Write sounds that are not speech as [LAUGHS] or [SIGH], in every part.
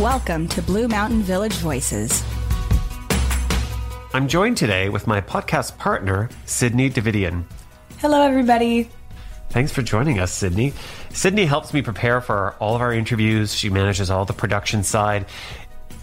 Welcome to Blue Mountain Village Voices. I'm joined today with my podcast partner, Sydney Davidian. Hello, everybody. Thanks for joining us, Sydney. Sydney helps me prepare for all of our interviews. She manages all the production side,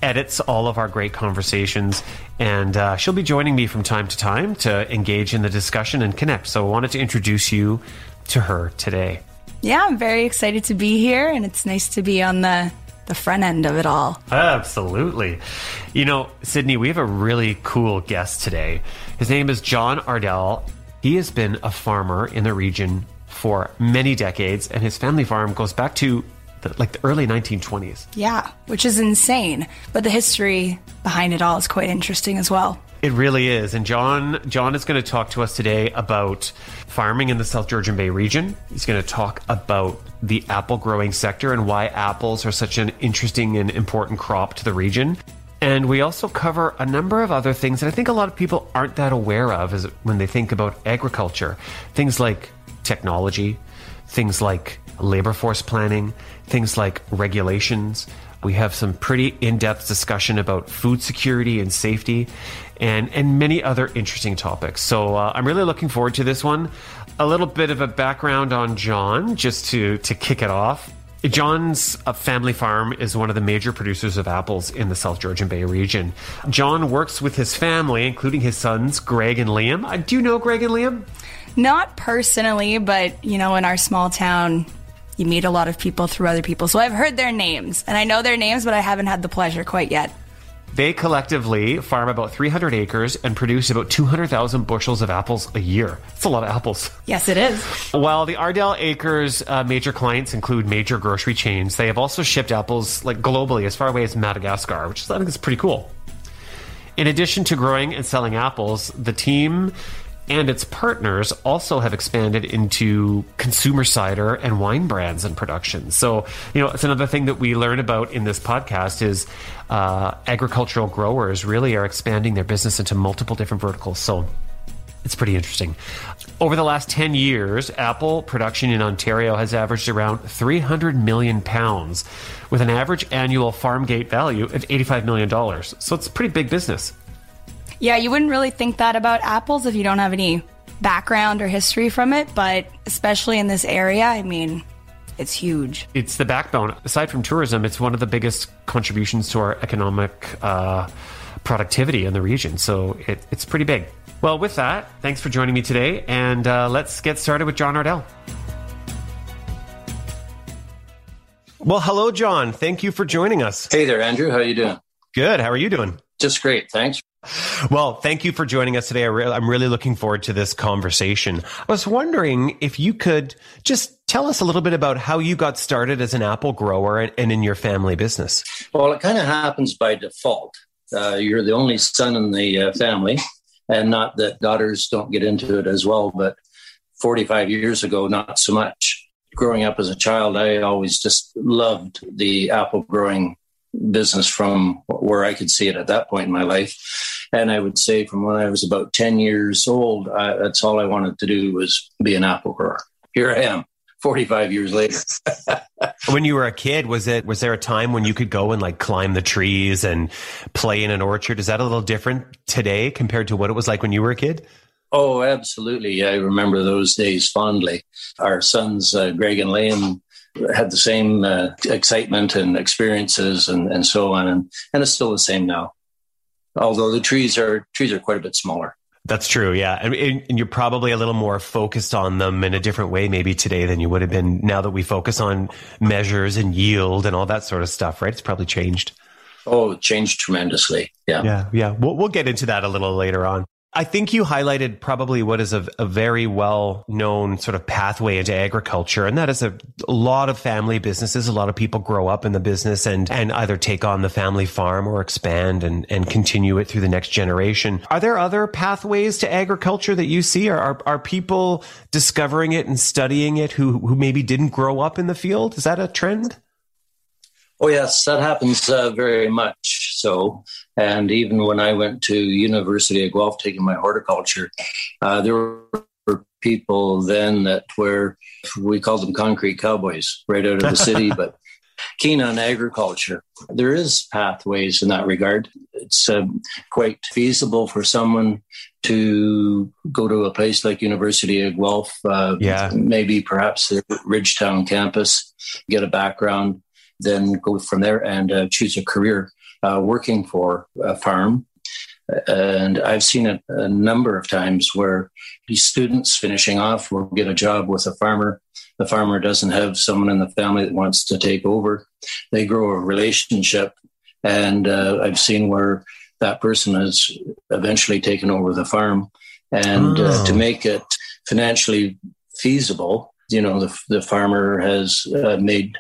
edits all of our great conversations, and uh, she'll be joining me from time to time to engage in the discussion and connect. So I wanted to introduce you to her today. Yeah, I'm very excited to be here, and it's nice to be on the the front end of it all. Absolutely. You know, Sydney, we have a really cool guest today. His name is John Ardiel. He has been a farmer in the region for many decades, and his family farm goes back to the, like the early 1920s. Yeah, which is insane. But the history behind it all is quite interesting as well. It really is. And John John is going to talk to us today about farming in the South Georgian Bay region. He's going to talk about the apple growing sector and why apples are such an interesting and important crop to the region. And we also cover a number of other things that I think a lot of people aren't that aware of as when they think about agriculture. Things like technology, things like labor force planning, things like regulations. We have some pretty in depth discussion about food security and safety and, and many other interesting topics. So uh, I'm really looking forward to this one. A little bit of a background on John, just to, to kick it off. John's uh, family farm is one of the major producers of apples in the South Georgian Bay region. John works with his family, including his sons, Greg and Liam. Uh, do you know Greg and Liam? Not personally, but you know, in our small town, you meet a lot of people through other people. So I've heard their names, and I know their names, but I haven't had the pleasure quite yet. They collectively farm about 300 acres and produce about 200,000 bushels of apples a year. It's a lot of apples. Yes, it is. While the Ardiel Acres uh, major clients include major grocery chains, they have also shipped apples like globally as far away as Madagascar, which is, I think is pretty cool. In addition to growing and selling apples, the team and its partners also have expanded into consumer cider and wine brands and production. So, you know, it's another thing that we learn about in this podcast is uh, agricultural growers really are expanding their business into multiple different verticals. So, it's pretty interesting. Over the last 10 years, apple production in Ontario has averaged around 300 million pounds with an average annual farm gate value of $85 million. So it's pretty big business. Yeah, you wouldn't really think that about apples if you don't have any background or history from it, but especially in this area, I mean, it's huge. It's the backbone. Aside from tourism, it's one of the biggest contributions to our economic uh, productivity in the region. So it, it's pretty big. Well, with that, thanks for joining me today, and uh, let's get started with John Ardiel. Well, hello, John. Thank you for joining us. Hey there, Andrew. How are you doing? Good. How are you doing? Just great. Thanks. Well, thank you for joining us today. I am really looking forward to this conversation. I was wondering if you could just tell us a little bit about how you got started as an apple grower and, and in your family business. Well, it kind of happens by default. Uh, you're the only son in the uh, family, and not that daughters don't get into it as well, but 45 years ago, not so much. Growing up as a child, I always just loved the apple growing business from where I could see it at that point in my life. And I would say from when I was about 10 years old, I, that's all I wanted to do was be an apple grower. Here I am. 45 years later. [LAUGHS] when you were a kid, was it was there a time when you could go and like climb the trees and play in an orchard? Is that a little different today compared to what it was like when you were a kid? Oh, absolutely. I remember those days fondly. Our sons, uh, Greg and Liam, had the same uh, excitement and experiences and, and so on. And, and it's still the same now. Although the trees are trees are quite a bit smaller. That's true. Yeah. And, and, you're probably a little more focused on them in a different way maybe today than you would have been now that we focus on measures and yield and all that sort of stuff, right? It's probably changed. Oh, it changed tremendously. Yeah. Yeah. Yeah. We'll, we'll get into that a little later on. I think you highlighted probably what is a, a very well known sort of pathway into agriculture. And that is a, a, lot of family businesses. A lot of people grow up in the business and, and either take on the family farm or expand and, and continue it through the next generation. Are there other pathways to agriculture that you see? Are, are, are people discovering it and studying it who, who maybe didn't grow up in the field? Is that a trend? Oh, yes, that happens uh, very much so. And even when I went to University of Guelph taking my horticulture, uh, there were people then that were, we called them concrete cowboys right out of the city, [LAUGHS] but keen on agriculture. There is pathways in that regard. It's uh, quite feasible for someone to go to a place like University of Guelph, uh, yeah. maybe perhaps the Ridgetown campus, get a background, then go from there and uh, choose a career uh, working for a farm. And I've seen it a number of times where these students finishing off will get a job with a farmer. The farmer doesn't have someone in the family that wants to take over. They grow a relationship. And uh, I've seen where that person has eventually taken over the farm. And uh, oh. to make it financially feasible, you know, the, the farmer has uh, made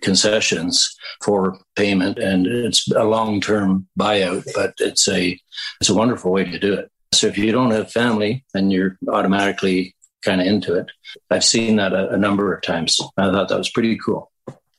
concessions for payment, and it's a long-term buyout, but it's a it's a wonderful way to do it. So if you don't have family, then you're automatically kind of into it. I've seen that a, a number of times. I thought that was pretty cool.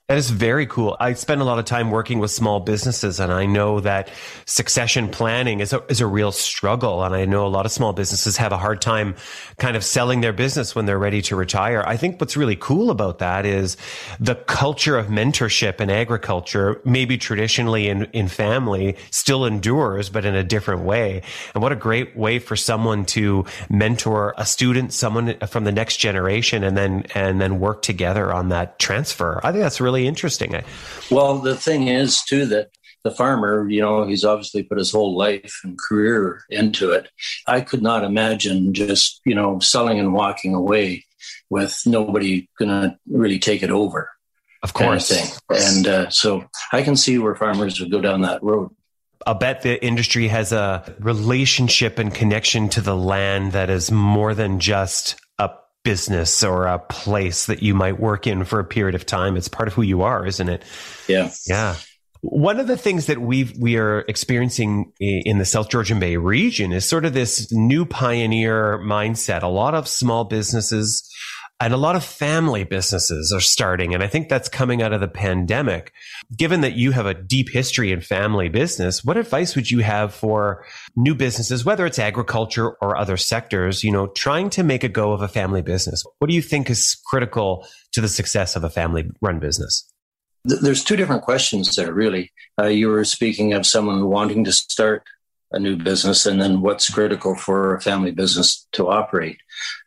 That is very cool. I spend a lot of time working with small businesses and I know that succession planning is a, is a real struggle. And I know a lot of small businesses have a hard time kind of selling their business when they're ready to retire. I think what's really cool about that is the culture of mentorship in agriculture, maybe traditionally in, in family still endures, but in a different way. And what a great way for someone to mentor a student, someone from the next generation and then, and then work together on that transfer. I think that's really really interesting. Well, the thing is, too, that the farmer, you know, he's obviously put his whole life and career into it. I could not imagine just, you know, selling and walking away with nobody going to really take it over. Of course. Kind of and uh, so I can see where farmers would go down that road. I'll bet the industry has a relationship and connection to the land that is more than just business or a place that you might work in for a period of time. It's part of who you are, isn't it? Yeah. Yeah. One of the things that we we are experiencing in the South Georgian Bay region is sort of this new pioneer mindset. A lot of small businesses and a lot of family businesses are starting. And I think that's coming out of the pandemic. Given that you have a deep history in family business, what advice would you have for new businesses, whether it's agriculture or other sectors, you know, trying to make a go of a family business? What do you think is critical to the success of a family run business? There's two different questions there, really. Uh, you were speaking of someone wanting to start a new business and then what's critical for a family business to operate.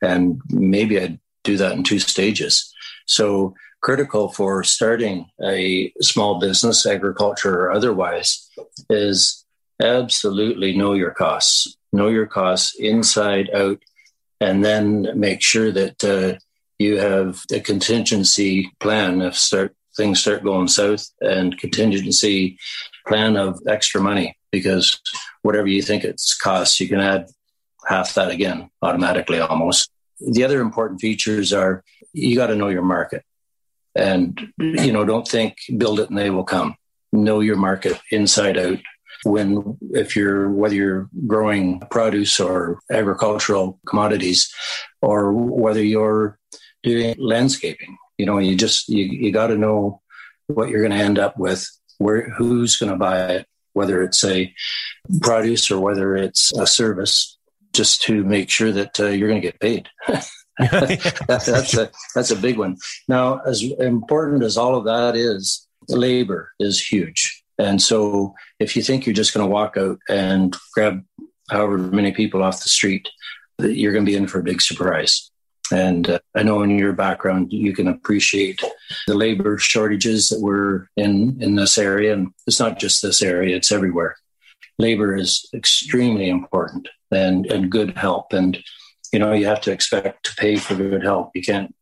And maybe I'd do that in two stages. So, critical for starting a small business, agriculture or otherwise, is absolutely know your costs, know your costs inside out, and then make sure that uh, you have a contingency plan if start things start going south and contingency plan of extra money because whatever you think it's costs, you can add half that again automatically almost the other important features are you got to know your market. And, mm-hmm. you know, don't think build it and they will come. Know your market inside out. When, if you're, whether you're growing produce or agricultural commodities, or whether you're doing landscaping, you know, you just, you, you got to know what you're going to end up with, where, who's going to buy it, whether it's a produce or whether it's a service just to make sure that uh, you're going to get paid. [LAUGHS] that's a that's a big one. Now, as important as all of that is, labor is huge. And so, if you think you're just going to walk out and grab however many people off the street, you're going to be in for a big surprise. And uh, I know in your background, you can appreciate the labor shortages that we're in in this area, and it's not just this area; it's everywhere. Labor is extremely important and, and good help. And, you know, you have to expect to pay for good help. You can't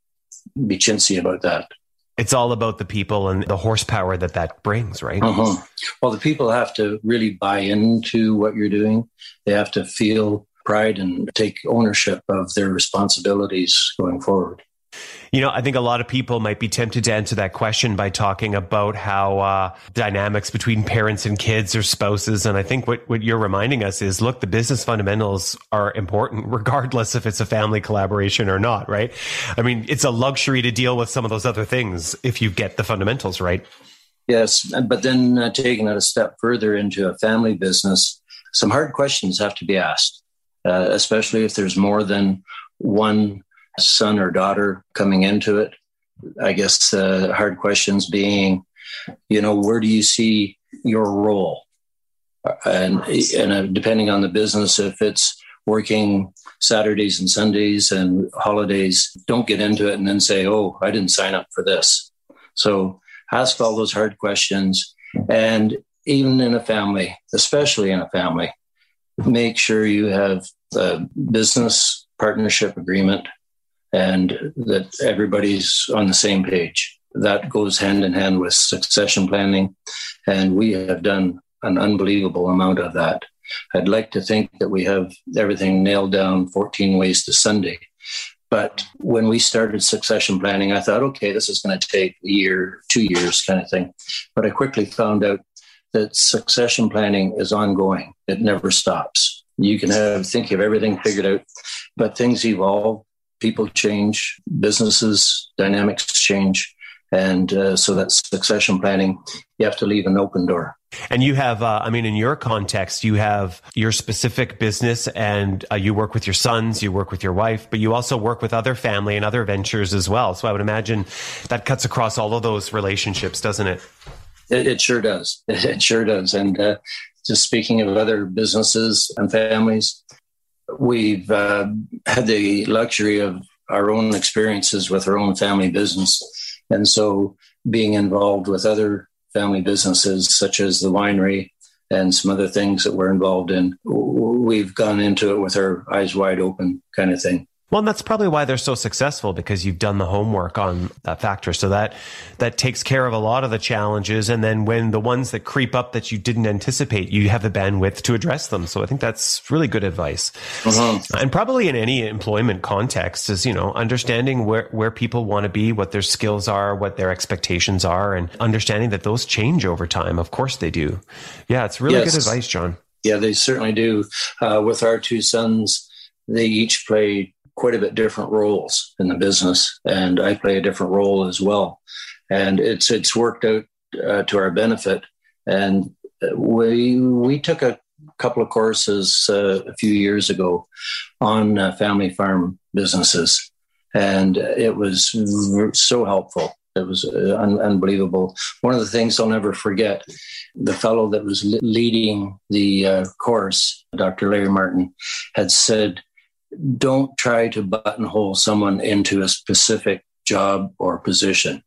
be chintzy about that. It's all about the people and the horsepower that that brings, right? Uh-huh. Well, the people have to really buy into what you're doing. They have to feel pride and take ownership of their responsibilities going forward. You know, I think a lot of people might be tempted to answer that question by talking about how uh, dynamics between [LAUGHS] parents and kids or spouses. And I think what, what you're reminding us is look, the business fundamentals are important, [LAUGHS] regardless if it's a family collaboration or not, right? I mean, it's a luxury to deal with some of those other things if you get the fundamentals right. Yes. But then uh, taking it a step further into a family business, some hard questions have to be asked, uh, especially if there's more than one son or daughter coming into it. I guess the hard questions being, you know, where do you see your role? And, and uh, depending on the business, if it's working Saturdays and Sundays and holidays, don't get into it and then say, oh, I didn't sign up for this. So ask all those hard questions. And even in a family, especially in a family, make sure you have a business partnership agreement and that everybody's on the same page. That goes hand in hand with succession planning. And we have done an unbelievable amount of that. I'd like to think that we have everything nailed down 14 ways to Sunday. But when we started succession planning, I thought, okay, this is going to take a year, two years kind of thing. But I quickly found out that succession planning is ongoing, it never stops. You can have think of everything figured out, but things evolve people change, businesses dynamics change, and uh, so that succession planning you have to leave an open door. And you have, uh, I mean, in your context, you have your specific business and uh, you work with your sons, you work with your wife, but you also work with other family and other ventures as well. So I would imagine that cuts across all of those relationships, doesn't it? It, it sure does. [LAUGHS] It sure does. And uh, just speaking of other businesses and families, we've uh, had the luxury of our own experiences with our own family business. And so being involved with other family businesses, such as the winery and some other things that we're involved in, we've gone into it with our eyes wide open kind of thing. Well, and that's probably why they're so successful because you've done the homework on that factor. So that that takes care of a lot of the challenges. And then when the ones that creep up that you didn't anticipate, you have the bandwidth to address them. So I think that's really good advice. Mm-hmm. And probably in any employment context is, you know, understanding where, where people want to be, what their skills are, what their expectations are, and understanding that those change over time. Of course they do. Yeah, it's really yes. good advice, John. Yeah, they certainly do. Uh, with our two sons, they each play quite a bit different roles in the business, and I play a different role as well. And it's it's worked out uh, to our benefit. And we we took a couple of courses uh, a few years ago on uh, family farm businesses, and it was so helpful. It was uh, un- unbelievable. One of the things I'll never forget, the fellow that was leading the uh, course, Dr. Larry Martin, had said don't try to buttonhole someone into a specific job or position.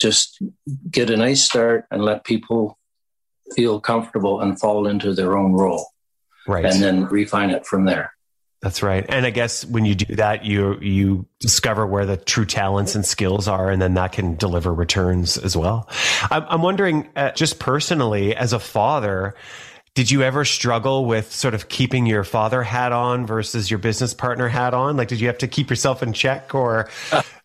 Just get a nice start and let people feel comfortable and fall into their own role. Right. And then refine it from there. That's right. And I guess when you do that, you you discover where the true talents and skills are, and then that can deliver returns as well. I'm, I'm wondering, uh, just personally, as a father, did you ever struggle with sort of keeping your father hat on versus your business partner hat on? Like, did you have to keep yourself in check, or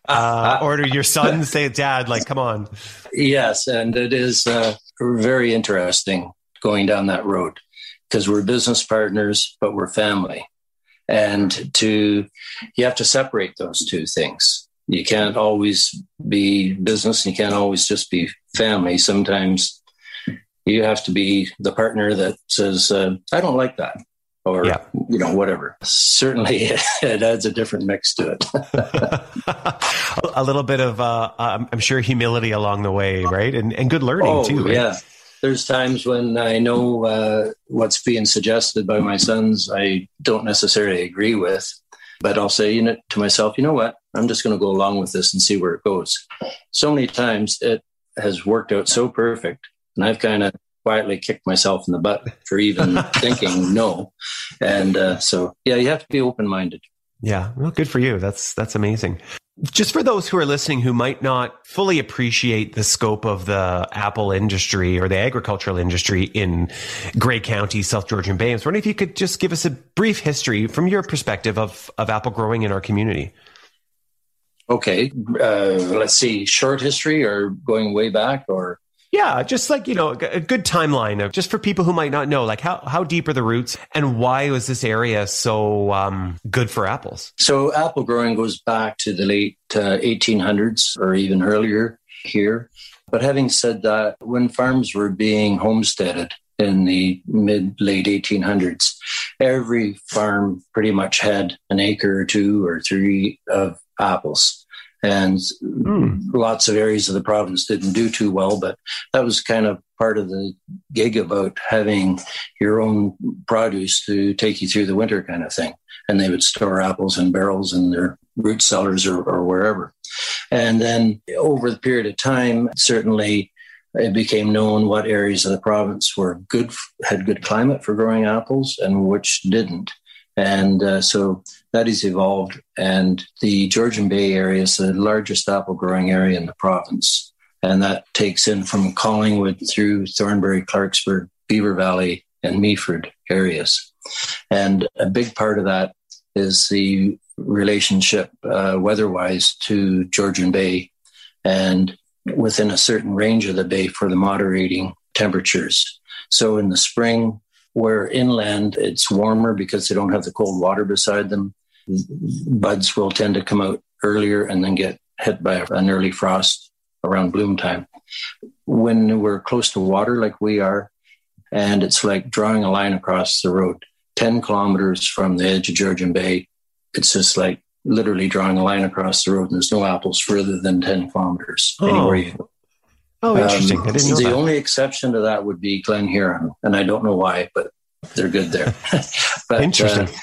uh, [LAUGHS] or do your sons say, "Dad, like, come on"? Yes, and it is uh, very interesting going down that road because we're business partners, but we're family, and to you have to separate those two things. You can't always be business, and you can't always just be family. Sometimes you have to be the partner that says, uh, I don't like that. Or, yeah. you know, whatever. Certainly, [LAUGHS] it adds a different mix to it. [LAUGHS] a little bit of, uh, I'm sure, humility along the way, right? And, and good learning, oh, too. Right? Yeah. There's times when I know uh, what's being suggested by my sons, I don't necessarily agree with, but I'll say you know, to myself, you know what? I'm just going to go along with this and see where it goes. So many times it has worked out so perfect and I've kind of quietly kicked myself in the butt for even [LAUGHS] thinking no. And uh, so, yeah, you have to be open minded. Yeah, well, good for you. That's that's amazing. Just for those who are listening who might not fully appreciate the scope of the apple industry or the agricultural industry in Grey County, South Georgian Bay, I was wondering if you could just give us a brief history from your perspective of, of apple growing in our community. Okay, uh, let's see, short history or going way back or yeah, just like, you know, a good timeline of just for people who might not know, like how, how deep are the roots and why was this area so um, good for apples? So apple growing goes back to the late uh, 1800s or even earlier here. But having said that, when farms were being homesteaded in the mid late 1800s, every farm pretty much had an acre or two or three of apples and mm. lots of areas of the province didn't do too well. But that was kind of part of the gig about having your own produce to take you through the winter, kind of thing. And they would store apples in barrels in their root cellars or, or wherever. And then over the period of time, certainly it became known what areas of the province were good, had good climate for growing apples and which didn't. And uh, so that has evolved. And the Georgian Bay area is the largest apple growing area in the province. And that takes in from Collingwood through Thornbury, Clarksburg, Beaver Valley, and Meaford areas. And a big part of that is the relationship uh, weather-wise to Georgian Bay and within a certain range of the bay for the moderating temperatures. So in the spring, where inland it's warmer because they don't have the cold water beside them, buds will tend to come out earlier and then get hit by an early frost around bloom time. When we're close to water, like we are, and it's like drawing a line across the road, 10 kilometers from the edge of Georgian Bay, it's just like literally drawing a line across the road, and there's no apples further than 10 kilometers oh. anywhere you go. Oh, interesting. Um, I didn't know the that. only exception to that would be Glen Huron, and I don't know why, but they're good there. [LAUGHS] but, interesting. Uh,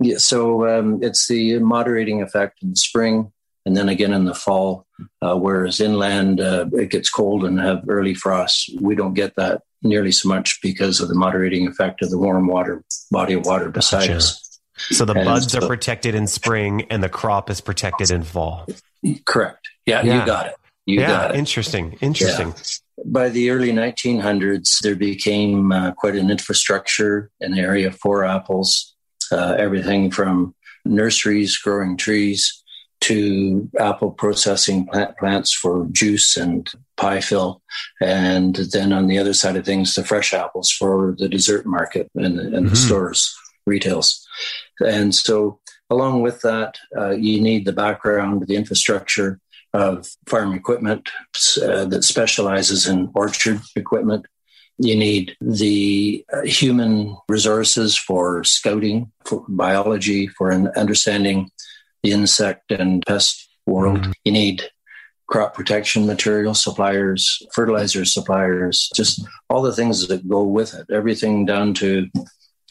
yeah, so um, it's the moderating effect in the spring and then again in the fall. Uh, whereas inland, uh, it gets cold and have early frosts. We don't get that nearly so much because of the moderating effect of the warm water body of water beside gotcha. us. So the and buds so, are protected in spring and the crop is protected in fall. Correct. Yeah, yeah. you got it. You yeah. Interesting. Interesting. Yeah. By the early 1900s, there became uh, quite an infrastructure an area for apples uh, everything from nurseries growing trees to apple processing plant plants for juice and pie fill. And then on the other side of things, the fresh apples for the dessert market and, and mm-hmm. the stores, retails. And so along with that, uh, you need the background, the infrastructure of farm equipment uh, that specializes in orchard equipment you need the uh, human resources for scouting, for biology, for understanding the insect and pest world. Mm. You need crop protection material suppliers, fertilizer suppliers, just all the things that go with it. Everything down to,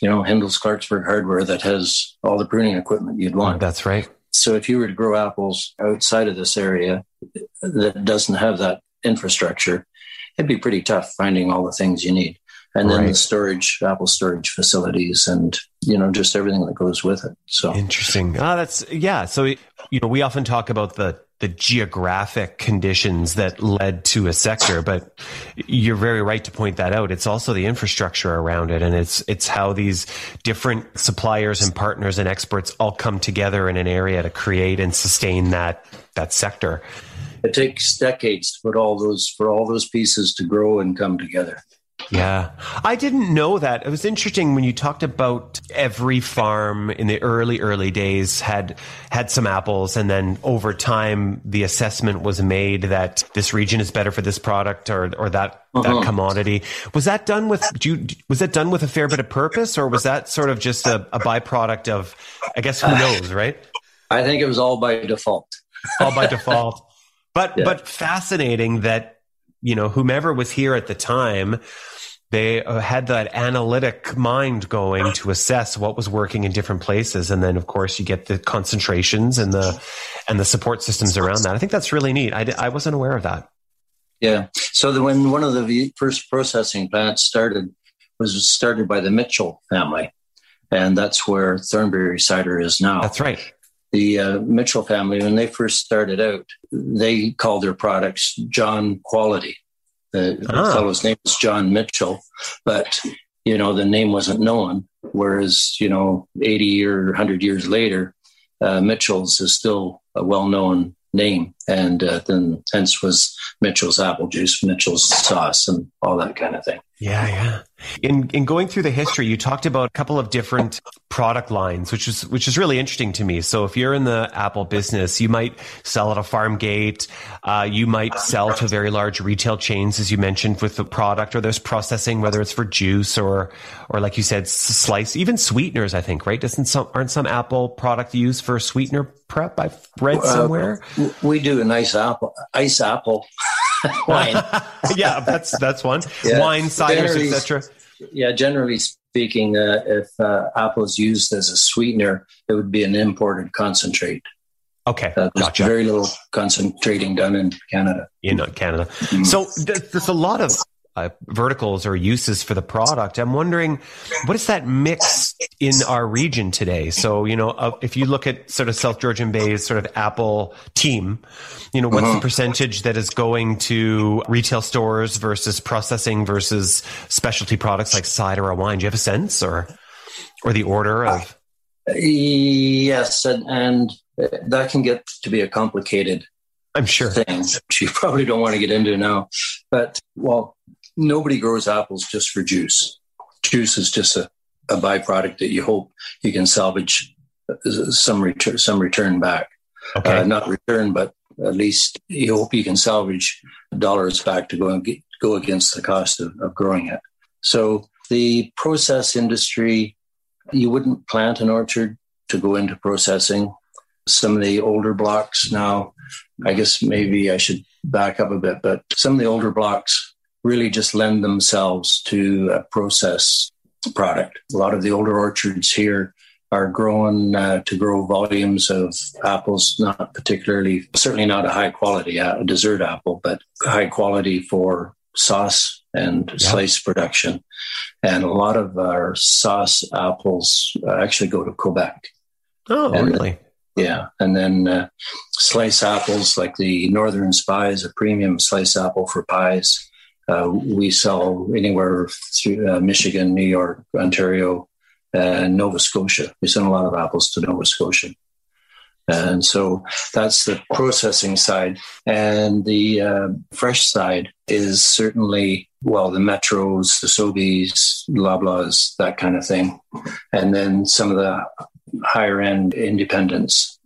you know, Hendel's Clarksburg hardware that has all the pruning equipment you'd want. That's right. So if you were to grow apples outside of this area that doesn't have that infrastructure, it'd be pretty tough finding all the things you need. And then right. the storage, Apple storage facilities, and you know just everything that goes with it. So interesting. Ah, that's yeah. So you know, we often talk about the the geographic conditions that led to a sector, but you're very right to point that out. It's also the infrastructure around it, and it's it's how these different suppliers and partners and experts all come together in an area to create and sustain that that sector it takes decades to put all those for all those pieces to grow and come together. Yeah. I didn't know that. It was interesting when you talked about every farm in the early, early days had, had some apples. And then over time, the assessment was made that this region is better for this product or, or that, uh-huh. that commodity. Was that done with, you, was that done with a fair bit of purpose or was that sort of just a, a byproduct of, I guess, who knows, right? I think it was all by default. all by default. [LAUGHS] But yeah. but fascinating that you know whomever was here at the time they uh, had that analytic mind going to assess what was working in different places. And then of course you get the concentrations and the and the support systems around that. I think that's really neat. I, I wasn't aware of that. Yeah. So the, when one of the first processing plants started was started by the mitchell family. And that's where thornbury cider is now. That's right. The uh, Mitchell family, when they first started out, they called their products John Quality. The ah. fellow's name was John Mitchell, but you know the name wasn't known. Whereas you know, eighty or hundred years later, uh, Mitchell's is still a well-known name, and uh, then hence was Mitchell's apple juice, Mitchell's sauce, and all that kind of thing. Yeah, yeah. In in going through the history, you talked about a couple of different product lines, which is which is really interesting to me. So if you're in the Apple business, you might sell at a farm gate, uh, you might sell to very large retail chains, as you mentioned, with the product, or there's processing, whether it's for juice or or like you said, slice, even sweeteners. I think right? Doesn't some aren't some Apple product used for sweetener prep? I've read somewhere. Uh, we do a nice apple ice apple [LAUGHS] [LAUGHS] wine. [LAUGHS] yeah, that's that's one. Yeah. Wine, ciders, etc. Yeah, generally speaking, uh, if uh, apple is used as a sweetener, it would be an imported concentrate. Okay, uh, there's gotcha. very little concentrating done in Canada. In Canada, mm-hmm. so there's a lot of uh, verticals or uses for the product. I'm wondering, what is that mix in our region today? So, you know, uh, if you look at sort of South Georgian Bay's sort of Apple team, you know, what's uh-huh. the percentage that is going to retail stores versus processing versus specialty products like cider or wine? Do you have a sense or, or the order of? Yes, and, and that can get to be a complicated I'm sure. Thing, which you probably don't want to get into now. But, well, nobody grows apples just for juice. Juice is just a, a byproduct that you hope you can salvage some return, some return back. Okay. Uh, not return, but at least you hope you can salvage dollars back to go and get, go against the cost of, of growing it. So the process industry, you wouldn't plant an orchard to go into processing. Some of the older blocks now, I guess maybe I should back up a bit, but some of the older blocks really just lend themselves to a process product. A lot of the older orchards here are grown uh, to grow volumes of apples, not particularly, certainly not a high quality a dessert apple, but high quality for sauce and yeah. slice production. And a lot of our sauce apples uh, actually go to Quebec. Oh, and, really? Yeah. And then uh, slice apples like the Northern Spies, a premium slice apple for pies. Uh, we sell anywhere through uh, Michigan, New York, Ontario, and Nova Scotia. We send a lot of apples to Nova Scotia. And so that's the processing side. And the uh, fresh side is certainly, well, the Metros, the Sobeys, Loblaws, that kind of thing. And then some of the higher end independents.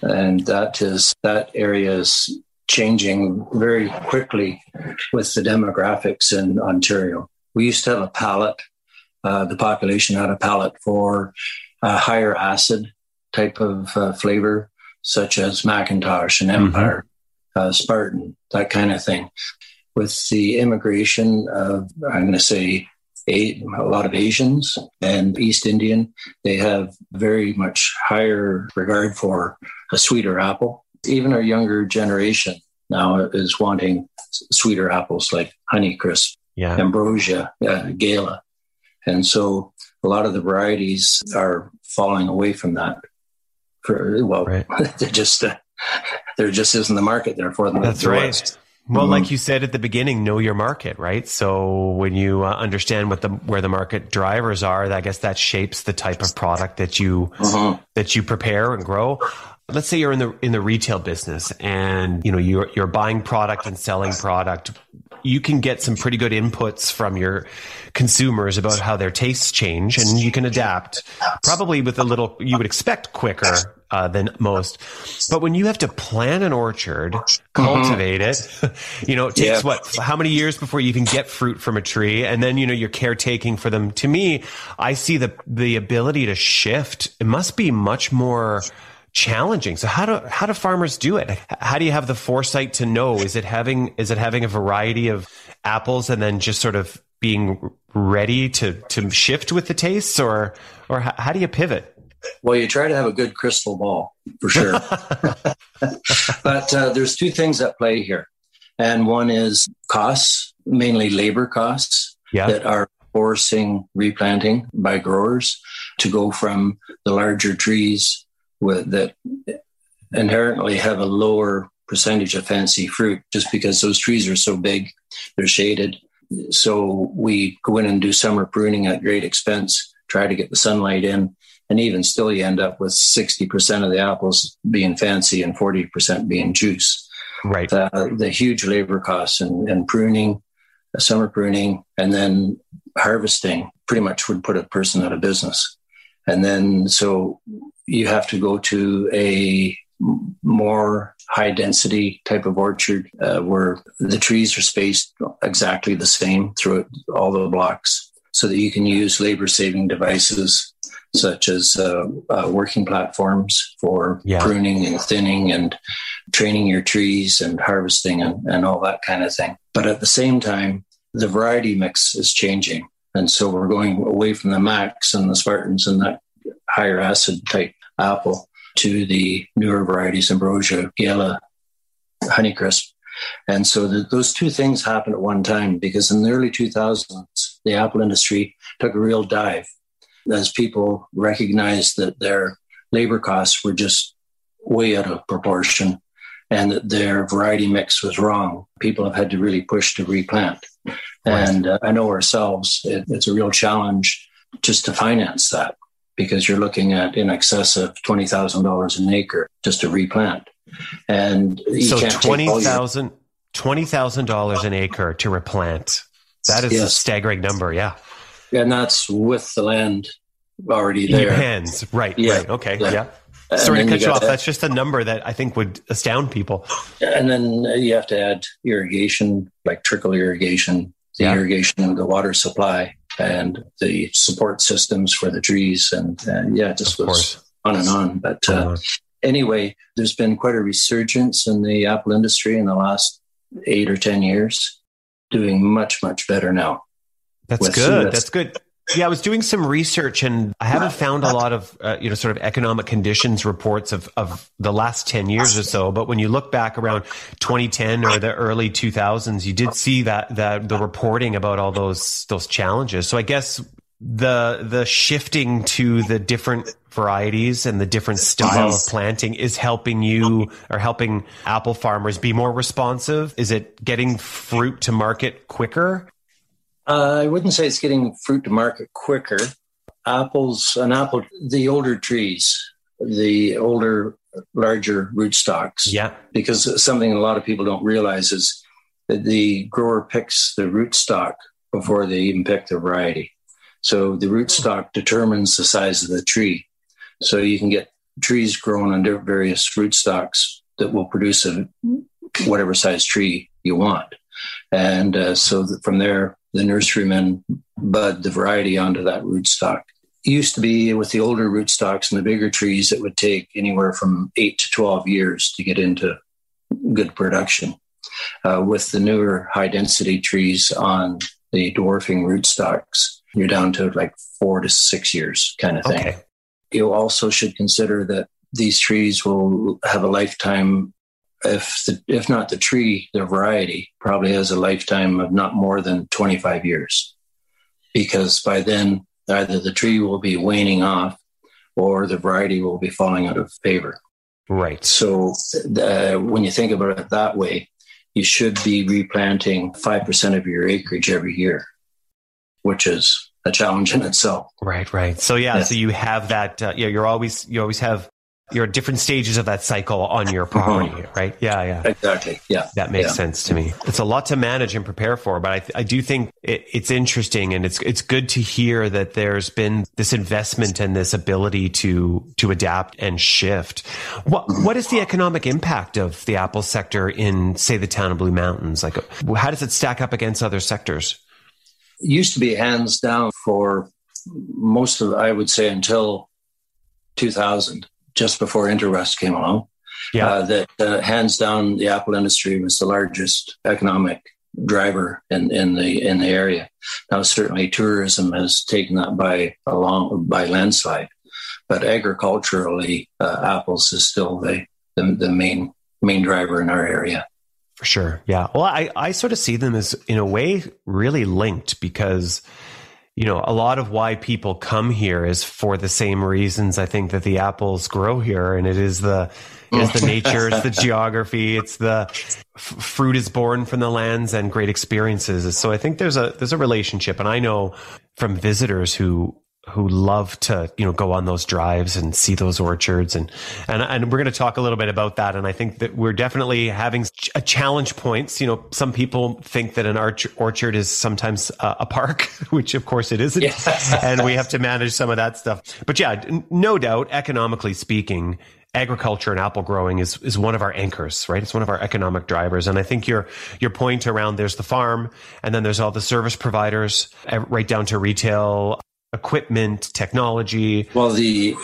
And that is, that area is changing very quickly with the demographics in Ontario. We used to have a palate, uh, the population had a palate for a higher acid type of uh, flavor, such as McIntosh and mm-hmm. Empire, mm-hmm. uh, Spartan, that kind of thing. With the immigration of, I'm going to say, a, a lot of Asians and East Indian, they have very much higher regard for a sweeter apple even our younger generation now is wanting sweeter apples like Honeycrisp, yeah. Ambrosia, uh, Gala. And so a lot of the varieties are falling away from that. For, well, right. [LAUGHS] they're just uh, there just isn't the market there for them. That's right. Well, mm-hmm. like you said at the beginning, know your market, right? So when you uh, understand what the where the market drivers are, I guess that shapes the type of product that you mm-hmm. that you prepare and grow let's say you're in the in the retail business and you know you're you're buying product and selling product. You can get some pretty good inputs from your consumers about how their tastes change and you can adapt probably with a little you would expect quicker uh, than most. But when you have to plant an orchard cultivate mm-hmm. it [LAUGHS] you know it takes yeah. what how many years before you even get fruit from a tree? And then you know you're caretaking for them. To me i see the the ability to shift. It must be much more challenging. So how do how do farmers do it? How do you have the foresight to know? Is it having is it having a variety of apples and then just sort of being ready to to shift with the tastes, or or how, how do you pivot? Well, you try to have a good crystal ball for sure. [LAUGHS] but uh, there's two things at play here, and one is costs, mainly labor costs, yeah. that are forcing replanting by growers to go from the larger trees with, that inherently have a lower percentage of fancy fruit just because those trees are so big, they're shaded. So we go in and do summer pruning at great expense, try to get the sunlight in. And even still, you end up with 60% of the apples being fancy and 40% being juice. Right. Uh, the huge labor costs and, and pruning, uh, summer pruning, and then harvesting pretty much would put a person out of business. And then so you have to go to a more high density type of orchard uh, where the trees are spaced exactly the same throughout all the blocks so that you can use labor saving devices such as uh, uh, working platforms for yeah. pruning and thinning and training your trees and harvesting and, and all that kind of thing. But at the same time, the variety mix is changing. And so we're going away from the Macs and the Spartans and that higher acid type apple to the newer varieties, Ambrosia, Gala, Honeycrisp. And so the, those two things happened at one time because in the early 2000s, the apple industry took a real dive as people recognized that their labor costs were just way out of proportion and that their variety mix was wrong. People have had to really push to replant. Right. And uh, I know ourselves, it, it's a real challenge just to finance that because you're looking at in excess of $20,000 an acre just to replant. And so $20,000 $20,000 an acre to replant. That is yes. a staggering number. Yeah. And that's with the land already there. In your hands. Right. Yeah. Right. Okay. Yeah. yeah. Sorry to cut you off. That's just a number that I think would astound people. And then you have to add irrigation, like trickle irrigation, the yeah. irrigation of the water supply, and the support systems for the trees. And, and yeah, it just of course. on and on. But uh, uh-huh. anyway, there's been quite a resurgence in the apple industry in the last eight or 10 years, doing much, much better now. That's good. That's good. Yeah, I was doing some research and I haven't found a lot of, uh, you know, sort of economic conditions reports of, of the last 10 years or so. But when you look back around 2010 or the early 2000s, you did see that, that the reporting about all those, those challenges. So I guess the, the shifting to the different varieties and the different style of planting is helping you or helping apple farmers be more responsive? Is it getting fruit to market quicker? Uh, I wouldn't say it's getting fruit to market quicker. Apples, an apple, the older trees, the older, larger rootstocks. Yeah. Because something a lot of people don't realize is that the grower picks the rootstock before they even pick the variety. So the rootstock determines the size of the tree. So you can get trees grown on various rootstocks that will produce a whatever size tree you want. And uh, so from there, the nurserymen bud the variety onto that rootstock. It used to be with the older rootstocks and the bigger trees, it would take anywhere from eight to 12 years to get into good production. Uh, with the newer high density trees on the dwarfing rootstocks, you're down to like four to six years kind of thing. Okay. You also should consider that these trees will have a lifetime if the, if not the tree, the variety probably has a lifetime of not more than 25 years, because by then either the tree will be waning off, or the variety will be falling out of favor. Right. So uh, when you think about it that way, you should be replanting five percent of your acreage every year, which is a challenge in itself. Right, right. So yeah, yeah. so you have that. Uh, yeah, you're always you always have you're at different stages of that cycle on your property, mm-hmm. right? Yeah, yeah. Exactly. Yeah. That makes yeah. sense to me. It's a lot to manage and prepare for, but I, I do think it, it's interesting and it's, it's good to hear that there's been this investment and this ability to, to adapt and shift. What, what is the economic impact of the Apple sector in, say, the town of Blue Mountains? Like, how does it stack up against other sectors? It used to be hands down for most of, I would say, until 2000 just before Intrawest came along. Yeah. Uh, that uh, hands down, the Apple industry was the largest economic driver in, in the in the area. Now, certainly, tourism has taken that by a long by landslide, but agriculturally, uh, apples is still the, the the main main driver in our area. For sure, yeah. Well, I I sort of see them as in a way really linked because you know, a lot of why people come here is for the same reasons I think that the apples grow here. And it is the, it's the nature, it's the [LAUGHS] geography, it's the f- fruit is born from the lands and great experiences. So I think there's a, there's a relationship. And I know from visitors who, who love to you know go on those drives and see those orchards and and and we're going to talk a little bit about that and I think that we're definitely having a challenge points you know some people think that an arch- orchard is sometimes uh, a park [LAUGHS] which of course it isn't yeah. [LAUGHS] and we have to manage some of that stuff but yeah no doubt economically speaking agriculture and apple growing is is one of our anchors, right? It's one of our economic drivers. And I think your your point around there's the farm and then there's all the service providers right down to retail equipment, technology? Well, the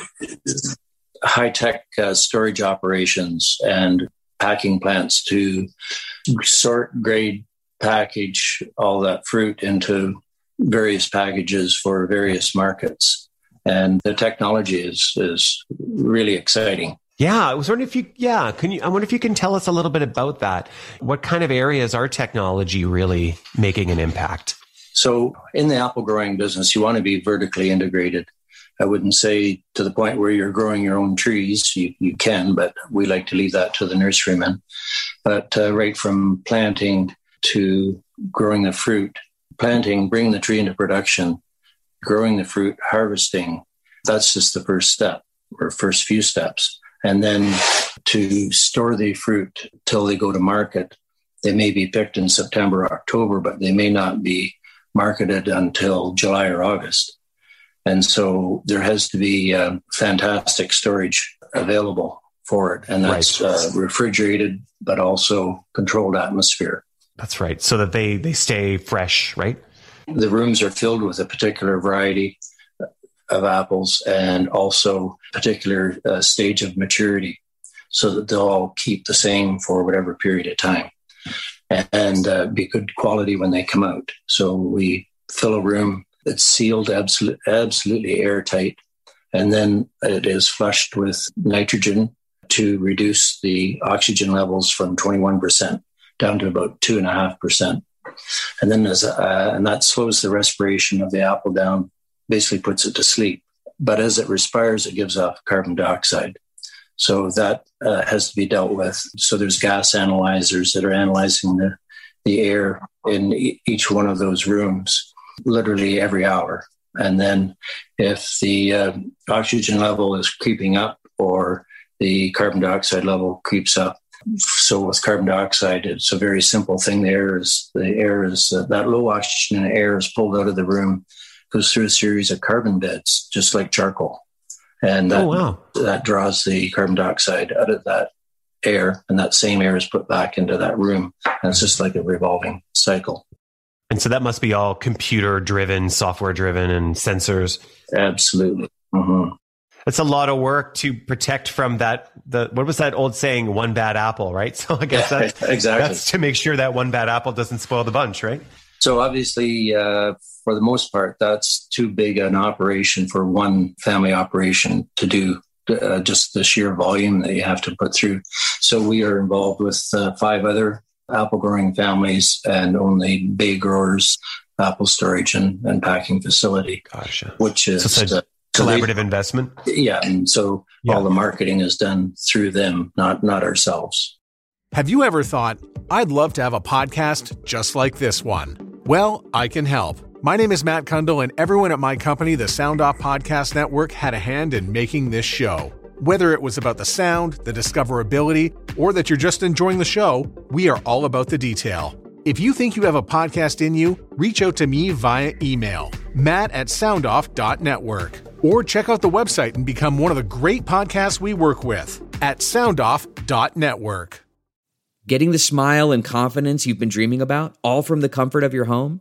high tech uh, storage operations and packing plants to sort, grade, package all that fruit into various packages for various markets. And the technology is is really exciting. Yeah, I was wondering if you, yeah, can you, I wonder if you can tell us a little bit about that. What kind of areas are technology really making an impact? So in the apple growing business, you want to be vertically integrated. I wouldn't say to the point where you're growing your own trees. You, you can, but we like to leave that to the nurserymen. But uh, right from planting to growing the fruit, planting, bringing the tree into production, growing the fruit, harvesting, that's just the first step or first few steps. And then to store the fruit till they go to market, they may be picked in September, October, but they may not be marketed until July or August. And so there has to be uh, fantastic storage available for it. And that's right. uh, refrigerated, but also controlled atmosphere. That's right. So that they, they stay fresh, right? The rooms are filled with a particular variety of apples and also particular uh, stage of maturity so that they'll all keep the same for whatever period of time and uh, be good quality when they come out. So we fill a room that's sealed absolutely, absolutely airtight, and then it is flushed with nitrogen to reduce the oxygen levels from 21% down to about 2.5%. And then as uh, and that slows the respiration of the apple down, basically puts it to sleep. But as it respires, it gives off carbon dioxide. So that uh, has to be dealt with. So there's gas analyzers that are analyzing the, the air in e- each one of those rooms literally every hour. And then if the uh, oxygen level is creeping up or the carbon dioxide level creeps up, so with carbon dioxide, it's a very simple thing. The air is the air is uh, that low oxygen air is pulled out of the room, goes through a series of carbon beds, just like charcoal and that, oh, wow. that draws the carbon dioxide out of that air, and that same air is put back into that room, and it's just like a revolving cycle. And so that must be all computer driven, software driven, and sensors. Absolutely. Mm-hmm. It's a lot of work to protect from that. The what was that old saying? One bad apple, right? [LAUGHS] So I guess that's exactly that's to make sure that one bad apple doesn't spoil the bunch, right? So obviously, uh, for the most part, that's too big an operation for one family operation to do. Uh, just the sheer volume that you have to put through. So we are involved with uh, five other apple growing families and only bay growers apple storage and, and packing facility. Gotcha. Which is so uh, collaborative so investment. Yeah, and so yeah. all the marketing is done through them, not not ourselves. Have you ever thought I'd love to have a podcast just like this one? Well, I can help. My name is Matt Kundle, and everyone at my company, the Sound Off Podcast Network, had a hand in making this show. Whether it was about the sound, the discoverability, or that you're just enjoying the show, we are all about the detail. If you think you have a podcast in you, reach out to me via email, matt at soundoff.network, or check out the website and become one of the great podcasts we work with at soundoff.network. Getting the smile and confidence you've been dreaming about, all from the comfort of your home?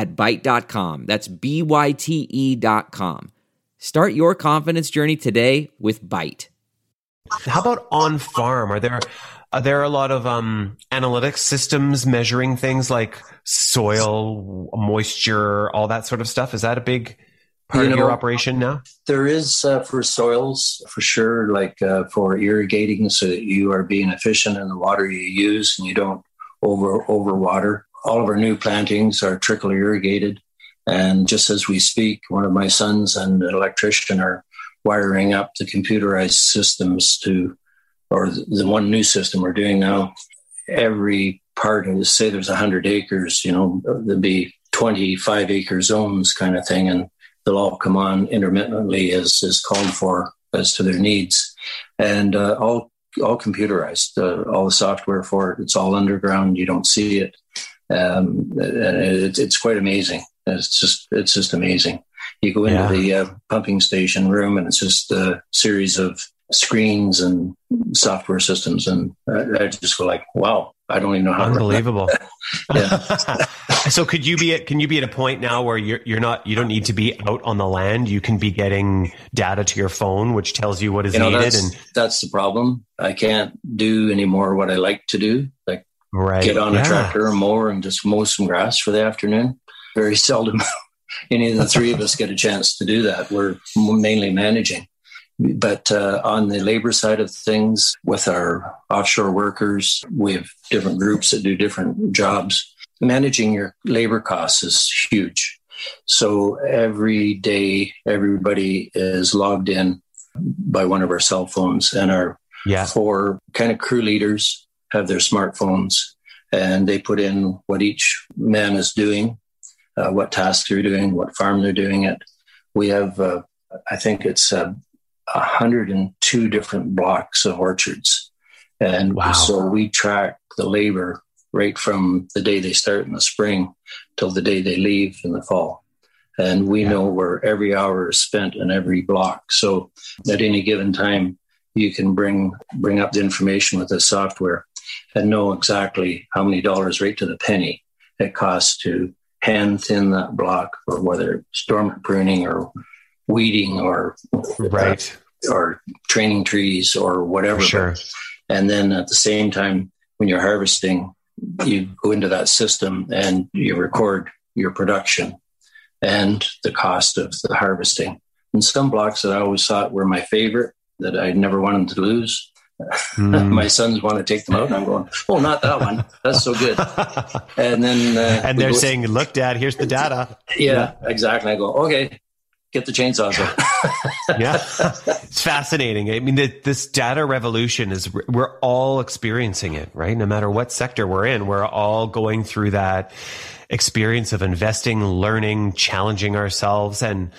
at Byte.com. That's B Y T E.com. Start your confidence journey today with Byte. How about on farm? Are there are there a lot of um, analytics systems measuring things like soil, moisture, all that sort of stuff? Is that a big part you of know, your operation now? There is uh, for soils for sure, like uh, for irrigating, so that you are being efficient in the water you use and you don't over over water. All of our new plantings are trickle irrigated, and just as we speak, one of my sons and an electrician are wiring up the computerized systems to, or the one new system we're doing now. Every part of, say, there's 100 acres, you know, there'd be 25 acre zones kind of thing, and they'll all come on intermittently as is called for as to their needs, and uh, all all computerized. Uh, all the software for it, it's all underground. You don't see it. Um, it, it's quite amazing. It's just it's just amazing. You go into yeah. the uh, pumping station room, and it's just a series of screens and software systems, and I, I just go like, "Wow, I don't even know how." Unbelievable. [LAUGHS] [LAUGHS] so could you be at can you be at a point now where you're you're not you don't need to be out on the land? You can be getting data to your phone, which tells you what is you know, needed. That's, and that's the problem. I can't do anymore what I like to do, like right. get on yeah. a tractor or mower and just mow some grass for the afternoon. Very seldom [LAUGHS] any of the three of us get a chance to do that. We're mainly managing. But uh, on the labor side of things, with our offshore workers, we have different groups that do different jobs. Managing your labor costs is huge. So every day, everybody is logged in by one of our cell phones, and our yeah. four kind of crew leaders have their smartphones, and they put in what each man is doing, uh, what tasks they're doing, what farm they're doing it. We have, uh, I think it's uh, 102 different blocks of orchards. And wow. so we track the labor right from the day they start in the spring till the day they leave in the fall. And we yeah. know where every hour is spent in every block. So at any given time, you can bring bring up the information with the software and know exactly how many dollars right to the penny it costs to hand thin that block or whether storm pruning or weeding or uh, right or training trees or whatever. Sure. And then at the same time, when you're harvesting, you go into that system and you record your production and the cost of the harvesting. And some blocks that I always thought were my favorite that I never wanted to lose. Mm. my sons want to take them out, and I'm going, "Oh, not that one. That's so good." And then, uh, and they're go, saying, "Look, Dad, here's the data." Yeah, yeah, exactly. I go, "Okay, get the chainsaws out. [LAUGHS] yeah, it's fascinating. I mean, the, this data revolution is we're all experiencing it, right? No matter what sector we're in, we're all going through that experience of investing, learning, challenging ourselves, and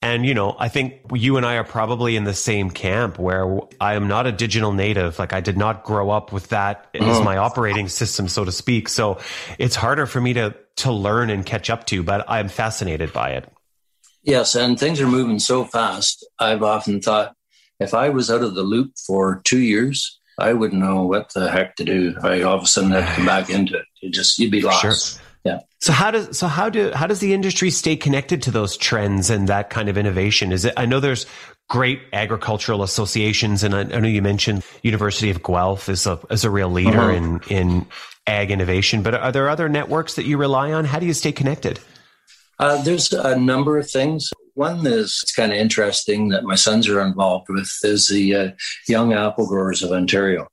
and you know, I think you and I are probably in the same camp where I am not a digital native. Like I did not grow up with that as mm-hmm. my operating system, so to speak. So it's harder for me to to learn and catch up to, but I'm fascinated by it. Yes, and things are moving so fast. I've often thought if I was out of the loop for two years, I wouldn't know what the heck to do. I all of a sudden had to come back into it. You just you'd be lost. Sure. Yeah. So how does so how do how does the industry stay connected to those trends and that kind of innovation? Is it? I know there's great agricultural associations, and I, I know you mentioned University of Guelph is a is a real leader uh-huh. in in ag innovation. But are there other networks that you rely on? How do you stay connected? Uh, there's a number of things. One is it's kind of interesting that my sons are involved with is the uh, Young Apple Growers of Ontario.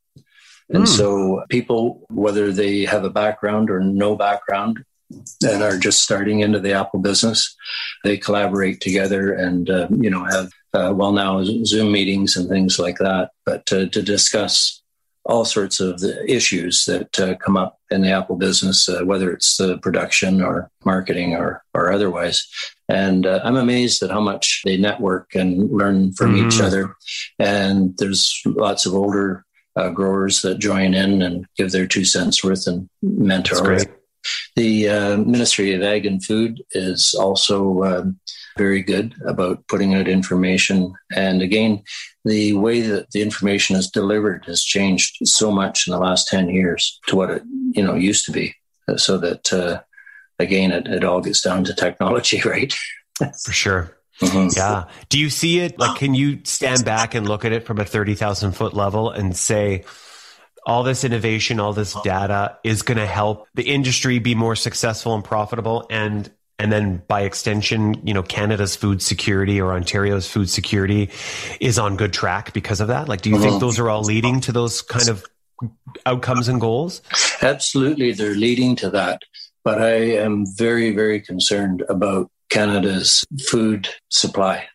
And mm. so people, whether they have a background or no background, and are just starting into the Apple business, they collaborate together and uh, you know have uh, well now Zoom meetings and things like that, but to discuss all sorts of the issues that uh, come up in the Apple business, uh, whether it's the production or marketing or, or otherwise. And uh, I'm amazed at how much they network and learn from mm-hmm. each other. And there's lots of older uh, growers that join in and give their two cents worth and mentor. The uh, Ministry of Ag and Food is also um, very good about putting out information. And again, the way that the information is delivered has changed so much in the last 10 years to what it you know used to be so that uh, again it, it all gets down to technology [LAUGHS] right for sure Mm-hmm. Yeah. Do you see it? Like, can you stand back and look at it from a 30,000 foot level and say, all this innovation, all this data is going to help the industry be more successful and profitable and and then by extension, you know, Canada's food security or Ontario's food security is on good track because of that? Like, do you think mm-hmm. those are all leading to those kind of outcomes and goals? Absolutely, they're leading to that. But I am very, very concerned about Canada's food supply.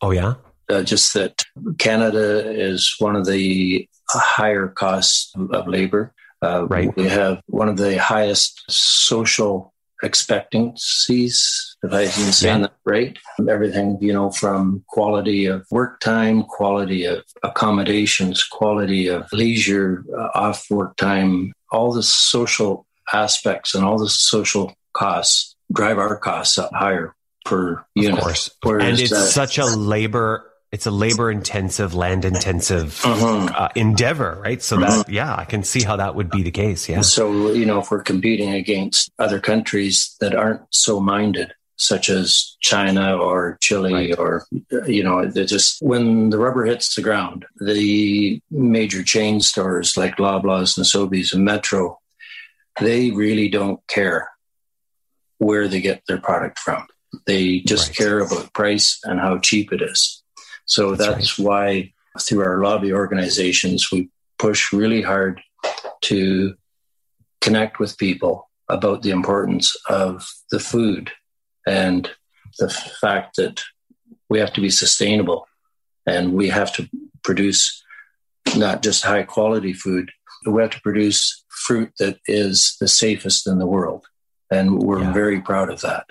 Oh, yeah? Uh, just that Canada is one of the higher costs of labor. Uh, right. We have one of the highest social expectancies, if I can say yeah. that right. Everything, you know, from quality of work time, quality of accommodations, quality of leisure uh, off work time, all the social aspects and all the social costs drive our costs up higher per unit. Of course. Whereas, and it's uh, such a labor it's a labor intensive, land intensive uh-huh. uh, endeavor, right? So uh-huh. that, yeah, I can see how that would be the case. Yeah. So, you know, if we're competing against other countries that aren't so minded, such as China or Chile right. or, you know, they just, when the rubber hits the ground, the major chain stores like Loblaws and Sobeys and Metro, they really don't care where they get their product from. They just right. care about price and how cheap it is. So that's, that's right. why through our lobby organizations, we push really hard to connect with people about the importance of the food and the fact that we have to be sustainable and we have to produce not just high quality food, but we have to produce fruit that is the safest in the world. And we're yeah. very proud of that.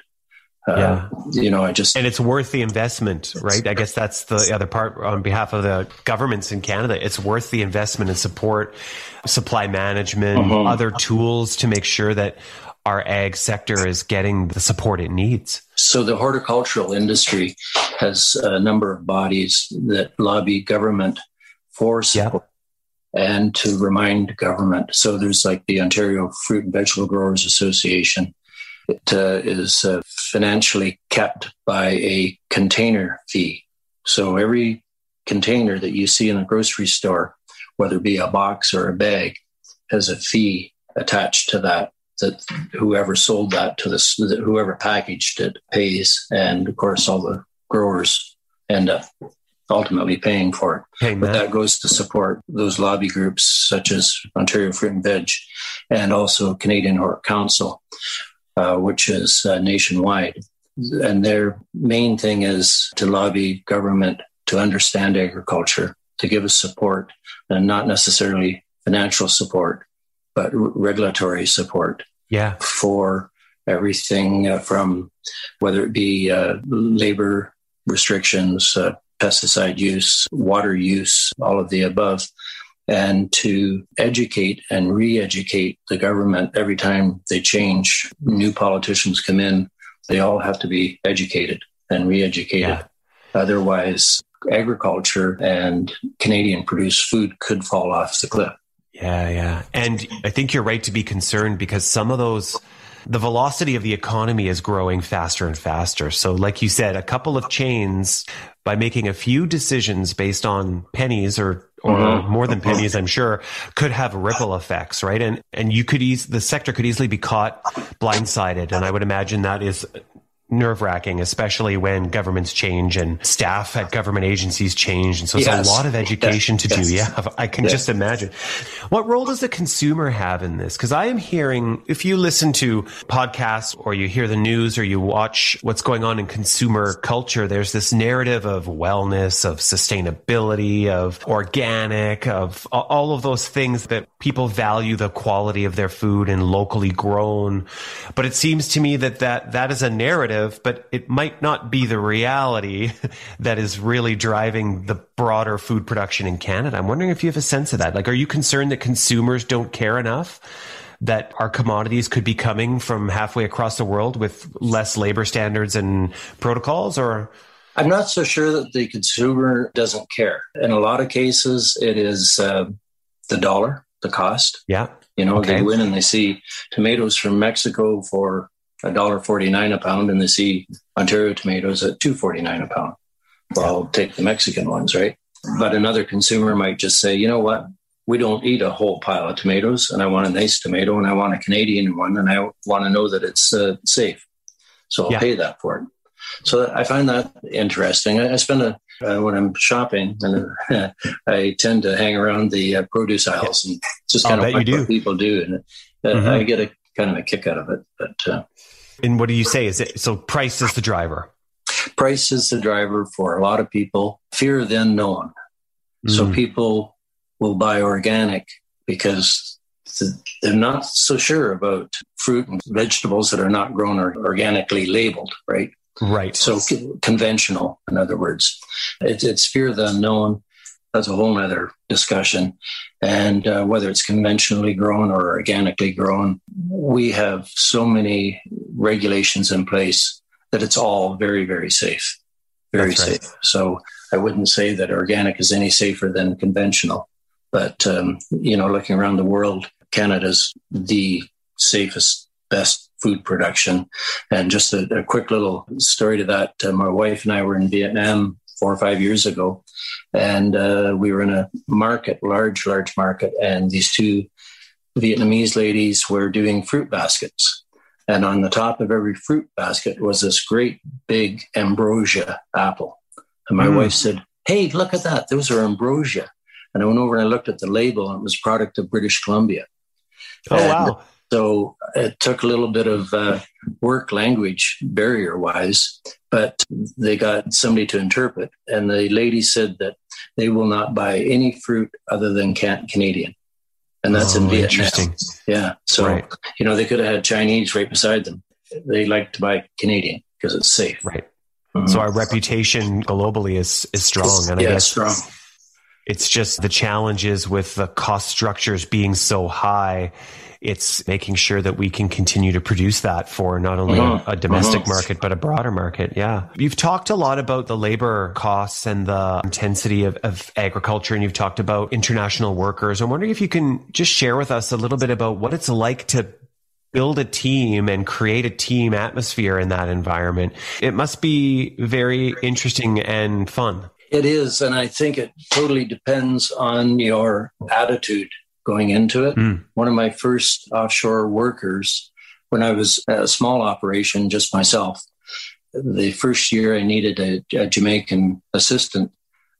Uh, yeah. you know, I just. And it's worth the investment, right? I guess that's the other part on behalf of the governments in Canada. It's worth the investment and support, supply management, uh-huh. other tools to make sure that our ag sector is getting the support it needs. So the horticultural industry has a number of bodies that lobby government for support. And to remind government. So there's like the Ontario Fruit and Vegetable Growers Association, it uh, is uh, financially kept by a container fee. So every container that you see in a grocery store, whether it be a box or a bag, has a fee attached to that. That whoever sold that to this, whoever packaged it pays, and of course all the growers end up ultimately paying for it. Hey, but that goes to support those lobby groups such as Ontario Fruit and Veg and also Canadian Hort Council, uh, which is uh, nationwide. And their main thing is to lobby government to understand agriculture, to give us support, and not necessarily financial support, but regulatory support. Yeah. For everything uh, from whether it be uh, labor restrictions, uh, pesticide use, water use, all of the above, and to educate and re educate the government every time they change. New politicians come in, they all have to be educated and re educated. Yeah. Otherwise, agriculture and Canadian produced food could fall off the cliff. Yeah, yeah. And I think you're right to be concerned because some of those the velocity of the economy is growing faster and faster. So, like you said, a couple of chains by making a few decisions based on pennies or or mm-hmm. more than pennies, I'm sure, could have ripple effects, right? And and you could ease the sector could easily be caught blindsided, and I would imagine that is nerve wracking, especially when governments change and staff at government agencies change. And so it's yes. a lot of education yes. to do. Yeah, [LAUGHS] I can just imagine. What role does the consumer have in this? Because I am hearing, if you listen to podcasts or you hear the news or you watch what's going on in consumer culture, there's this narrative of wellness, of sustainability, of organic, of all of those things that people value the quality of their food and locally grown. But it seems to me that that, that is a narrative narrative, but it might not be the reality [LAUGHS] that is really driving the broader food production in Canada. I'm wondering if you have a sense of that. Like, are you concerned that consumers don't care enough? That our commodities could be coming from halfway across the world with less labor standards and protocols, or I'm not so sure that the consumer doesn't care. In a lot of cases, it is uh, the dollar, the cost. Yeah. You know, okay. they win and they see tomatoes from Mexico for $1.49 a pound and they see Ontario tomatoes at $2.49 a pound. Well, I'll take the Mexican ones, right? But another consumer might just say, you know what? We don't eat a whole pile of tomatoes, and I want a nice tomato, and I want a Canadian one, and I want to know that it's uh, safe. So I'll yeah. pay that for it. So I find that interesting. I, I spend a uh, when I'm shopping, [LAUGHS] and uh, I tend to hang around the uh, produce aisles and just kind of what do. people do, and uh, mm-hmm. I get a kind of a kick out of it. But uh, and what do you say? Is it so? Price is the driver. Price is the driver for a lot of people. Fear of the unknown. Mm. So people will buy organic because they're not so sure about fruit and vegetables that are not grown or organically labeled, right? Right. So conventional, in other words, it, it's fear of the unknown. That's a whole other discussion. And uh, whether it's conventionally grown or organically grown, we have so many regulations in place that it's all very, very safe. Very That's safe. So I wouldn't say that organic is any safer than conventional. But, um, you know, looking around the world, Canada's the safest, best food production. And just a, a quick little story to that. Uh, my wife and I were in Vietnam four or five years ago, and uh, we were in a market, large, large market, and these two Vietnamese ladies were doing fruit baskets. And on the top of every fruit basket was this great big ambrosia apple. And my mm. wife said, Hey, look at that. Those are ambrosia. And I went over and I looked at the label, and it was product of British Columbia. Oh, and wow. So it took a little bit of uh, work language barrier wise, but they got somebody to interpret. And the lady said that they will not buy any fruit other than Canadian. And that's oh, in Vietnam. Yeah. So, right. you know, they could have had Chinese right beside them. They like to buy Canadian because it's safe. Right. Mm-hmm. So our reputation globally is, is strong. And yeah, I guess strong. It's just the challenges with the cost structures being so high it's making sure that we can continue to produce that for not only uh-huh. a, a, domestic uh-huh. market, but a broader market. Yeah. You've talked a lot about the labor costs and the intensity of, of agriculture, and you've talked about international workers. I'm wondering if you can just share with us a little bit about what it's like to build a team and create a team atmosphere in that environment. It must be very interesting and fun. It is. And I think it totally depends on your attitude going into it. Mm. One of my first offshore workers, when I was a small operation, just myself, the first year I needed a, a Jamaican assistant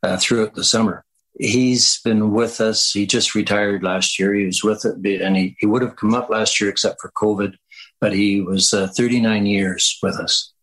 uh, throughout the summer. He's been with us. He just retired last year. He was with it, and he, he would have come up last year except for COVID, but he was uh, 39 years with us.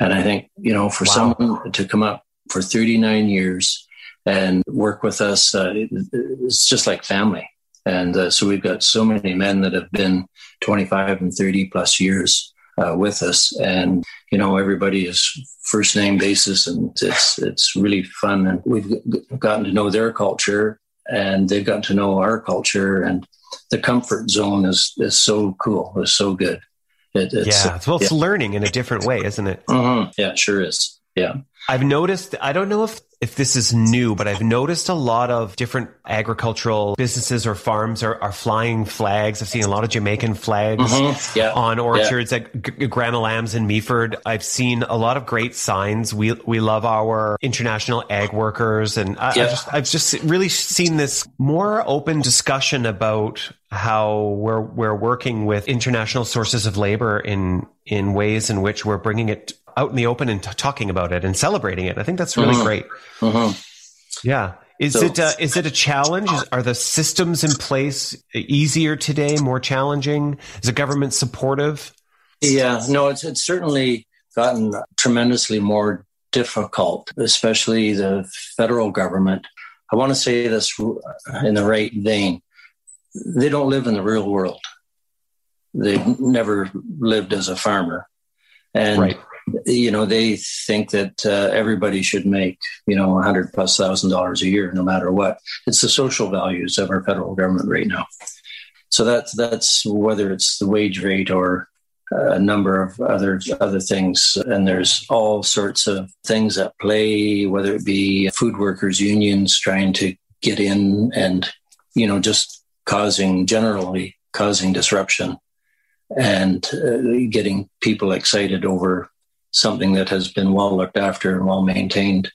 And I think, you know, for wow. someone to come up for 39 years and work with us, uh, it's just like family. And uh, so we've got so many men that have been 25 and 30 plus years uh, with us. And, you know, everybody is first name basis and it's, it's really fun. And we've gotten to know their culture and they've gotten to know our culture and the comfort zone is, is so cool. It's so good. It, it's, yeah. Well, it's yeah. learning in a different way, isn't it? Mm-hmm. Yeah, it sure is. Yeah. I've noticed, I don't know if if this is new, but I've noticed a lot of different agricultural businesses or farms are, are flying flags. I've seen a lot of Jamaican flags mm-hmm. yeah. on orchards yeah. at G- Grandma Lamb's in Meaford. I've seen a lot of great signs. We we love our international ag workers, and I, yeah. I've, just, I've just really seen this more open discussion about how we're we're working with international sources of labor in in ways in which we're bringing it out in the open and t- talking about it and celebrating it. I think that's really mm-hmm. great. Mm-hmm. Yeah. Is so, it uh, is it a challenge? Is, are the systems in place easier today, more challenging? Is the government supportive? Yeah, no, it's it's certainly gotten tremendously more difficult, especially the federal government. I want to say this in the right vein. They don't live in the real world. They've never lived as a farmer. And right you know, they think that uh, everybody should make, you know, a hundred plus thousand dollars a year, no matter what. It's the social values of our federal government right now. So that's that's whether it's the wage rate or a number of other other things, and there's all sorts of things at play. Whether it be food workers unions trying to get in, and you know, just causing generally causing disruption and uh, getting people excited over something that has been well looked after and well maintained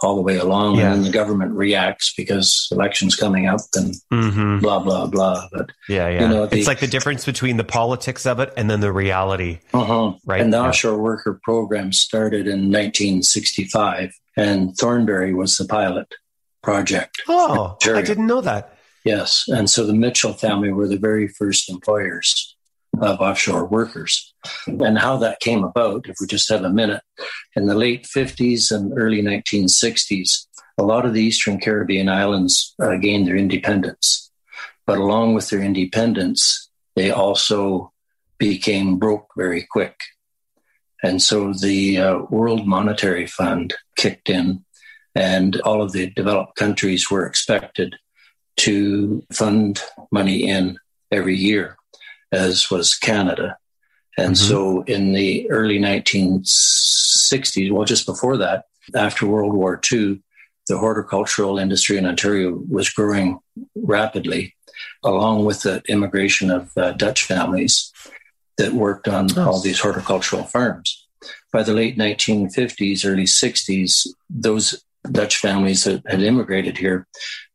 all the way along. Yeah. And then the government reacts because elections coming up and mm-hmm. blah, blah, blah. But yeah, yeah. You know, the, it's like the difference between the politics of it and then the reality. Uh-huh. Right. And the yeah. offshore worker program started in 1965 and Thornbury was the pilot project. Oh, I didn't know that. Yes. And so the Mitchell family were the very first employers of offshore workers. And how that came about, if we just have a minute, in the late 50s and early 1960s, a lot of the Eastern Caribbean islands uh, gained their independence. But along with their independence, they also became broke very quick. And so the uh, World Monetary Fund kicked in, and all of the developed countries were expected to fund money in every year as was Canada. And mm-hmm. so in the early 1960s, well, just before that, after World War II, the horticultural industry in Ontario was growing rapidly, along with the immigration of uh, Dutch families that worked on all these horticultural farms. By the late 1950s, early 60s, those Dutch families that had immigrated here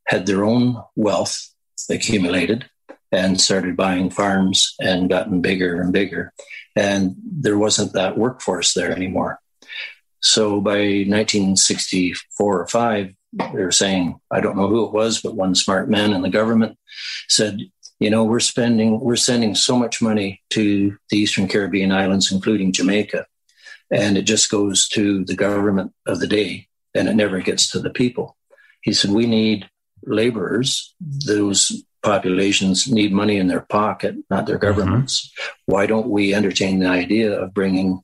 had their own wealth accumulated and started buying farms and gotten bigger and bigger. And there wasn't that workforce there anymore. So by 1964 or five, they were saying, I don't know who it was, but one smart man in the government said, you know, we're spending, we're sending so much money to the Eastern Caribbean islands, including Jamaica, and it just goes to the government of the day and it never gets to the people. He said, we need laborers, those populations need money in their pocket, not their mm-hmm. governments. Mm-hmm. Why don't we entertain the idea of bringing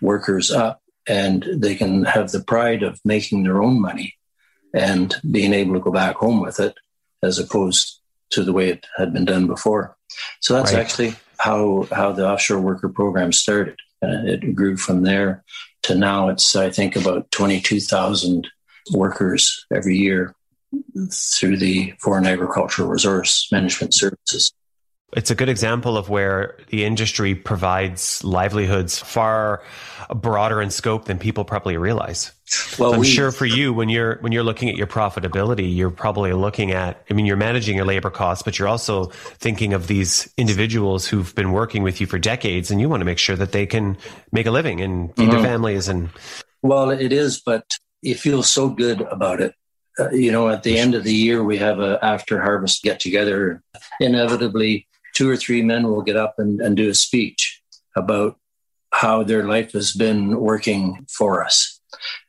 workers up and they can have the pride of making their own money and being able to go back home with it as opposed to the way it had been done before. So that's right. actually how how the offshore worker program started. And it grew from there to now it's I think about 22,000 workers every year through the Foreign Agricultural Resource Management Services. It's a good example of where the industry provides livelihoods far broader in scope than people probably realize. Well, I'm we, sure for you, when you're when you're looking at your profitability, you're probably looking at. I mean, you're managing your labor costs, but you're also thinking of these individuals who've been working with you for decades, and you want to make sure that they can make a living and feed mm-hmm. their families. And well, it is, but you feel so good about it you know, at the end of the year, we have a after harvest get together. Inevitably, two or three men will get up and, and do a speech about how their life has been working for us.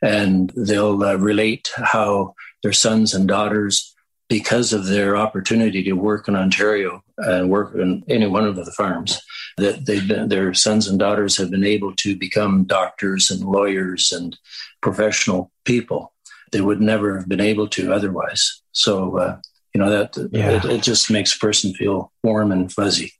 And they'll uh, relate how their sons and daughters, because of their opportunity to work in Ontario and work in any one of the farms, that they've been, their sons and daughters have been able to become doctors and lawyers and professional people they would never have been able to otherwise. So, uh, you know, that yeah. it, it just makes a person feel warm and fuzzy.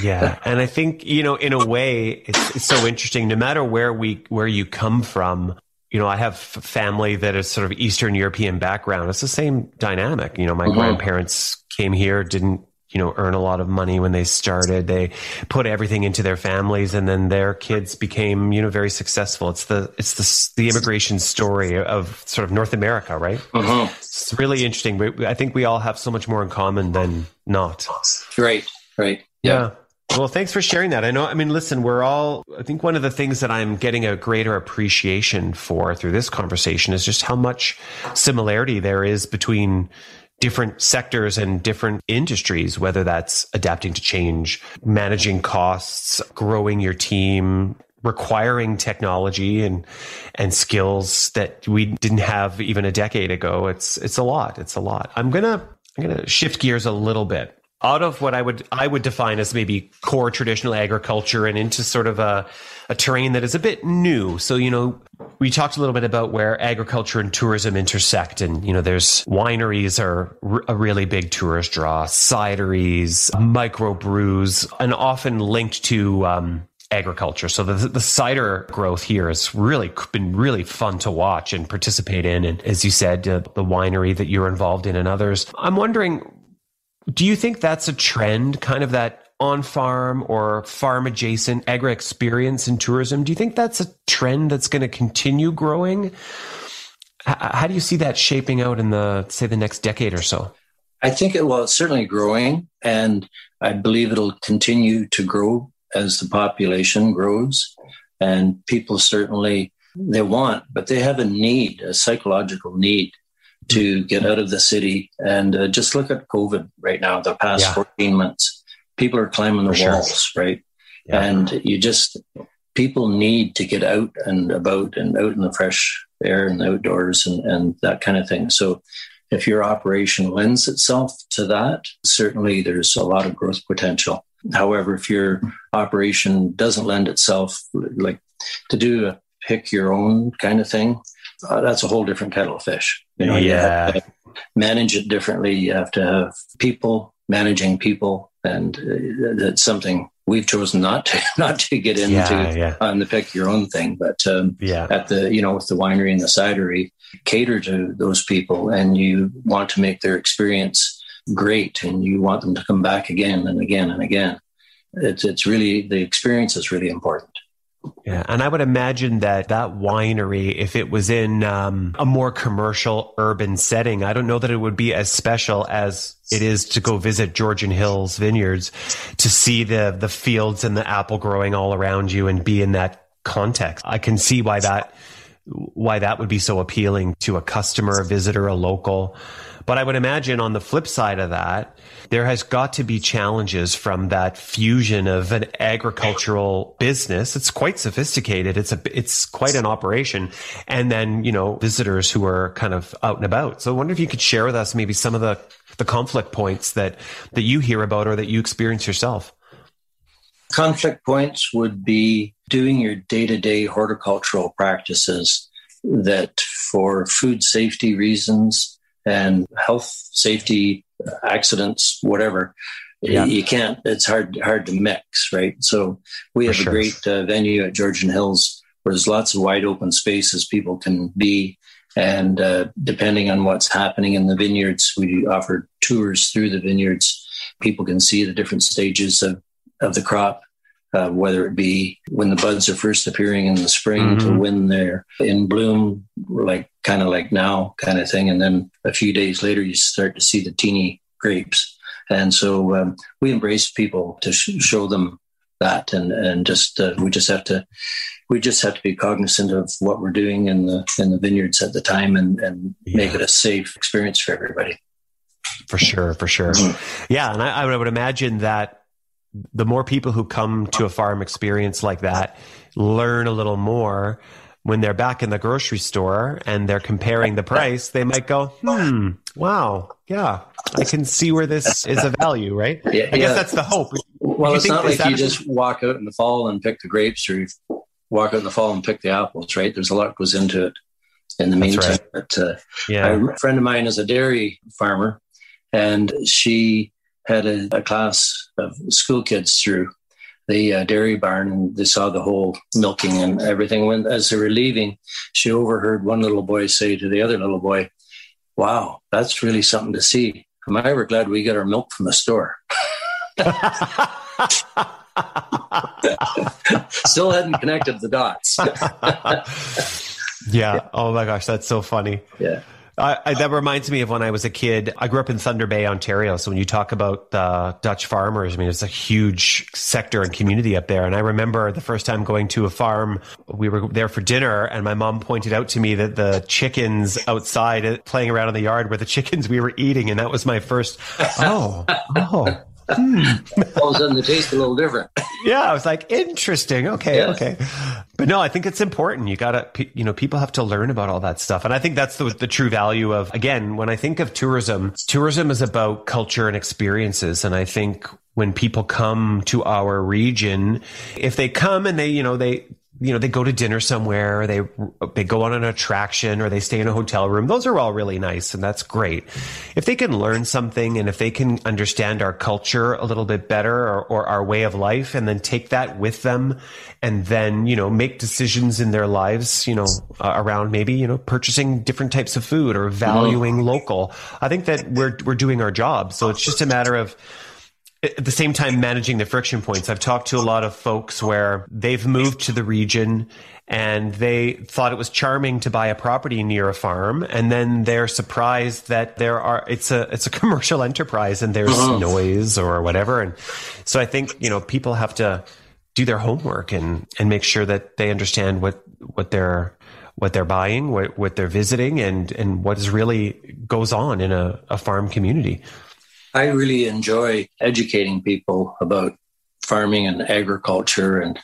yeah [LAUGHS] and i think you know in a way it's, it's, so interesting no matter where we where you come from you know i have family that is sort of eastern european background it's the same dynamic you know my mm-hmm. grandparents came here didn't you know, earn a lot of money when they started. They put everything into their families and then their kids became, you know, very successful. It's the, it's the, the immigration story of sort of North America, right? Uh-huh. It's really interesting. I think we all have so much more in common than not. Right. Right. Yeah. yeah. Well, thanks for sharing that. I know, I mean, listen, we're all, I think one of the things that I'm getting a greater appreciation for through this conversation is just how much similarity there is between different sectors and different industries, whether that's adapting to change, managing costs, growing your team, requiring technology and and skills that we didn't have even a decade ago. It's it's a lot. It's a lot. I'm gonna I'm gonna shift gears a little bit out of what I would I would define as maybe core traditional agriculture and into sort of a, a terrain that is a bit new. So you know, we talked a little bit about where agriculture and tourism intersect, and you know, there's wineries are a really big tourist draw, cideries, microbrews, and often linked to. Um, agriculture. So the, the cider growth here has really been really fun to watch and participate in. And as you said, uh, the winery that you're involved in and others. I'm wondering do you think that's a trend, kind of that on farm or farm adjacent agri experience in tourism. Do you think that's a trend that's going to continue growing? How do you see that shaping out in the, say, the next decade or so? I think it, it's certainly growing, and I believe it'll continue to grow as the population grows. And people certainly, they want, but they have a need, a psychological need to get out of the city. And uh, just look at COVID right now, the past yeah. 14 months. People are climbing the For walls, sure. right? Yeah. And you just, people need to get out and about and out in the fresh air and outdoors and, and that kind of thing. So if your operation lends itself to that, certainly there's a lot of growth potential. However, if your operation doesn't lend itself, like to do a pick your own kind of thing, uh, that's a whole different kettle of fish. You know, yeah. you manage it differently. You have to have people managing people, and uh, that's something we've chosen not to [LAUGHS] not to get into yeah, yeah. on the pick your own thing. But um, yeah. at the you know with the winery and the cidery, cater to those people, and you want to make their experience great, and you want them to come back again and again and again. It's it's really the experience is really important. Yeah, and I would imagine that that winery, if it was in um, a more commercial urban setting, I don't know that it would be as special as it is to go visit Georgian Hills Vineyards to see the the fields and the apple growing all around you and be in that context. I can see why that why that would be so appealing to a customer, a visitor, a local. But I would imagine on the flip side of that, there has got to be challenges from that fusion of an agricultural business. It's quite sophisticated. It's a, it's quite an operation. And then, you know, visitors who are kind of out and about. So I wonder if you could share with us maybe some of the, the conflict points that, that you hear about or that you experience yourself. Conflict points would be doing your day to day horticultural practices that for food safety reasons and health safety accidents whatever yeah. you can't it's hard hard to mix right so we have sure. a great uh, venue at georgian hills where there's lots of wide open spaces people can be and uh, depending on what's happening in the vineyards we offer tours through the vineyards people can see the different stages of, of the crop uh, whether it be when the buds are first appearing in the spring mm-hmm. to when they're in bloom, like kind of like now kind of thing. And then a few days later, you start to see the teeny grapes. And so um, we embrace people to sh- show them that. And, and just, uh, we just have to, we just have to be cognizant of what we're doing in the, in the vineyards at the time and, and yeah. make it a safe experience for everybody. For sure. For sure. Mm-hmm. Yeah. And I, I would imagine that the more people who come to a farm experience like that learn a little more when they're back in the grocery store and they're comparing the price, they might go, hmm, wow, yeah, I can see where this is a value, right? Yeah, I guess that's the hope. Well, it's not like you just walk out in the fall and pick the grapes or you walk out in the fall and pick the apples, right? There's a lot goes into it in the meantime. Right. But uh, yeah. a friend of mine is a dairy farmer and she had a, a class of school kids through the uh, dairy barn and they saw the whole milking and everything. When as they were leaving, she overheard one little boy say to the other little boy, "Wow, that's really something to see. Am I ever glad we get our milk from the store?" [LAUGHS] Still hadn't connected the dots. [LAUGHS] [LAUGHS] yeah. Oh my gosh, that's so funny. Yeah. I, that reminds me of when I was a kid. I grew up in Thunder Bay, Ontario. So when you talk about uh, Dutch farmers, I mean, it's a huge sector and community up there. And I remember the first time going to a farm, we were there for dinner, and my mom pointed out to me that the chickens outside playing around in the yard were the [LAUGHS] chickens we were eating, and that was my first. Oh, oh. All of a sudden, the taste a little different. yeah, I was like, interesting. Okay, yeah. okay. But no, I think it's important. You gotta, you know, people have to learn about all that stuff, and I think that's the the true value of. Again, when I think of tourism, tourism is about culture and experiences, and I think when people come to our region, if they come and they, you know, they you know, they go to dinner somewhere, or they they go on an attraction, or they stay in a hotel room. Those are all really nice, and that's great. If they can learn something, and if they can understand our culture a little bit better, or, or our way of life, and then take that with them, and then you know make decisions in their lives, you know, uh, around maybe you know purchasing different types of food or valuing mm-hmm. local. I think that we're we're doing our job. So it's just a matter of at the same time managing the friction points. I've talked to a lot of folks where they've moved to the region and they thought it was charming to buy a property near a farm and then they're surprised that there are it's a it's a [LAUGHS] commercial enterprise and there's uh-huh. noise or whatever and so I think you know people have to do their homework and and make sure that they understand what what they're what they're buying what what they're visiting and and what is really goes on in a, a farm community I really enjoy educating people about farming and agriculture and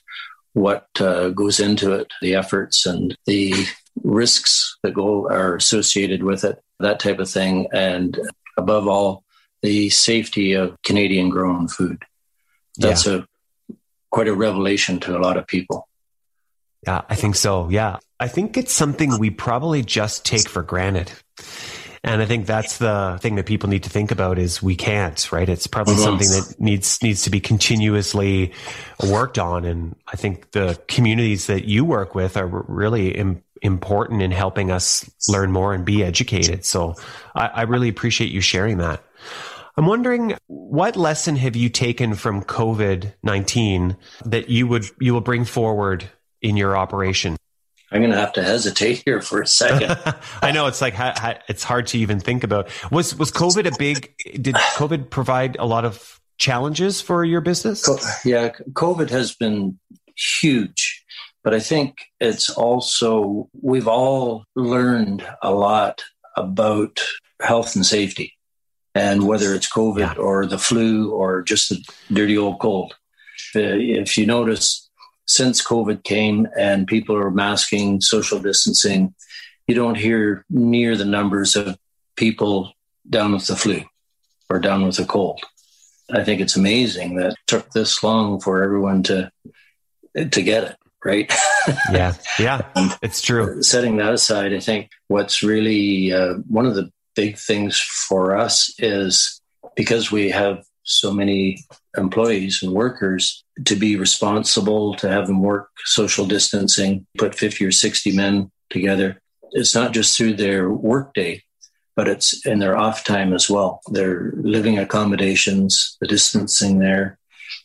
what uh, goes into it, the efforts and the risks that go are associated with it, that type of thing, and above all, the safety of Canadian grown food. That's yeah. a quite a revelation to a lot of people. Yeah, I think so. Yeah. I think it's something we probably just take for granted. And I think that's the thing that people need to think about is we can't, right? It's probably mm-hmm. something that needs needs to be continuously worked on. And I think the communities that you work with are really Im- important in helping us learn more and be educated. So I, I really appreciate you sharing that. I'm wondering what lesson have you taken from COVID 19 that you would you will bring forward in your operation? I'm going to have to hesitate here for a second. [LAUGHS] I know it's like it's hard to even think about. Was was COVID a big? Did COVID provide a lot of challenges for your business? Yeah, COVID has been huge, but I think it's also we've all learned a lot about health and safety, and whether it's COVID yeah. or the flu or just the dirty old cold. Uh, if you notice, since COVID came and people are masking, social distancing, you don't hear near the numbers of people down with the flu or down with a cold. I think it's amazing that it took this long for everyone to to get it right. [LAUGHS] yeah, yeah, it's true. Setting that aside, I think what's really uh, one of the big things for us is because we have so many employees and workers to be responsible, to have them work social distancing, put 50 or 60 men together. It's not just through their workday, but it's in their off time as well. Their living accommodations, the distancing there,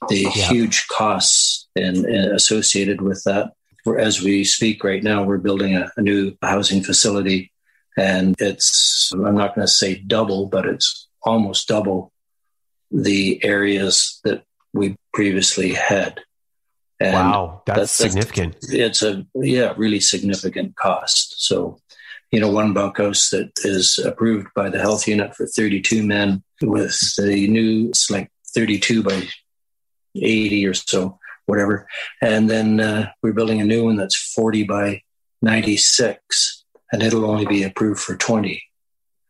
the yeah. huge costs and, associated with that. As we speak right now, we're building a, a new housing facility, and it's, I'm not going to say double, but it's almost double the areas that we previously had. And wow, that's, that's significant. It's a yeah, really significant cost. So, you know, one bunkhouse that is approved by the health unit for 32 men with the new, it's like 32 by 80 or so, whatever. And then uh, we're building a new one that's 40 by 96, and it'll only be approved for 20.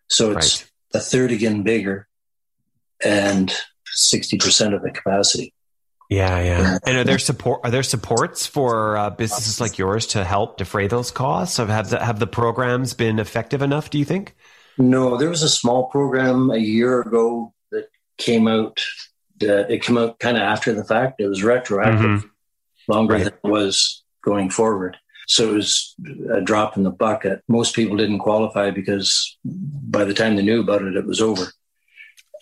So it's right. a third again bigger and 60% of the capacity. Yeah, yeah. And are there support? Are there supports for uh, businesses like yours to help defray those costs? Have the, have the programs been effective enough? Do you think? No, there was a small program a year ago that came out. That it came out kind of after the fact. It was retroactive, mm-hmm. longer right. than it was going forward. So it was a drop in the bucket. Most people didn't qualify because by the time they knew about it, it was over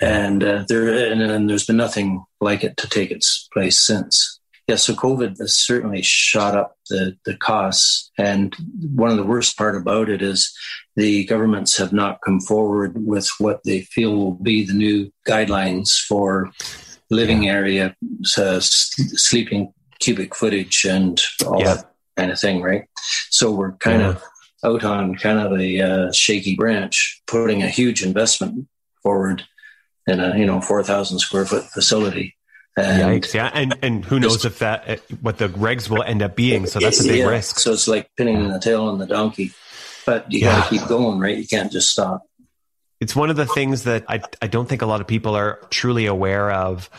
and uh, there and, and, there's been nothing like it to take its place since. Yeah, so COVID has certainly shot up the the costs, and one of the worst part about it is the governments have not come forward with what they feel will be the new guidelines for living area, uh, sleeping cubic footage, and all yeah. that kind of thing, right? So we're kind yeah. of out on kind of a uh, shaky branch, putting a huge investment forward in a you know four thousand square foot facility. And Yikes! Yeah, and and who knows if that uh, what the regs will end up being? So that's a big yeah, risk. So it's like pinning the tail on the donkey, but you yeah. got to keep going, right? You can't just stop. It's one of the things that I I don't think a lot of people are truly aware of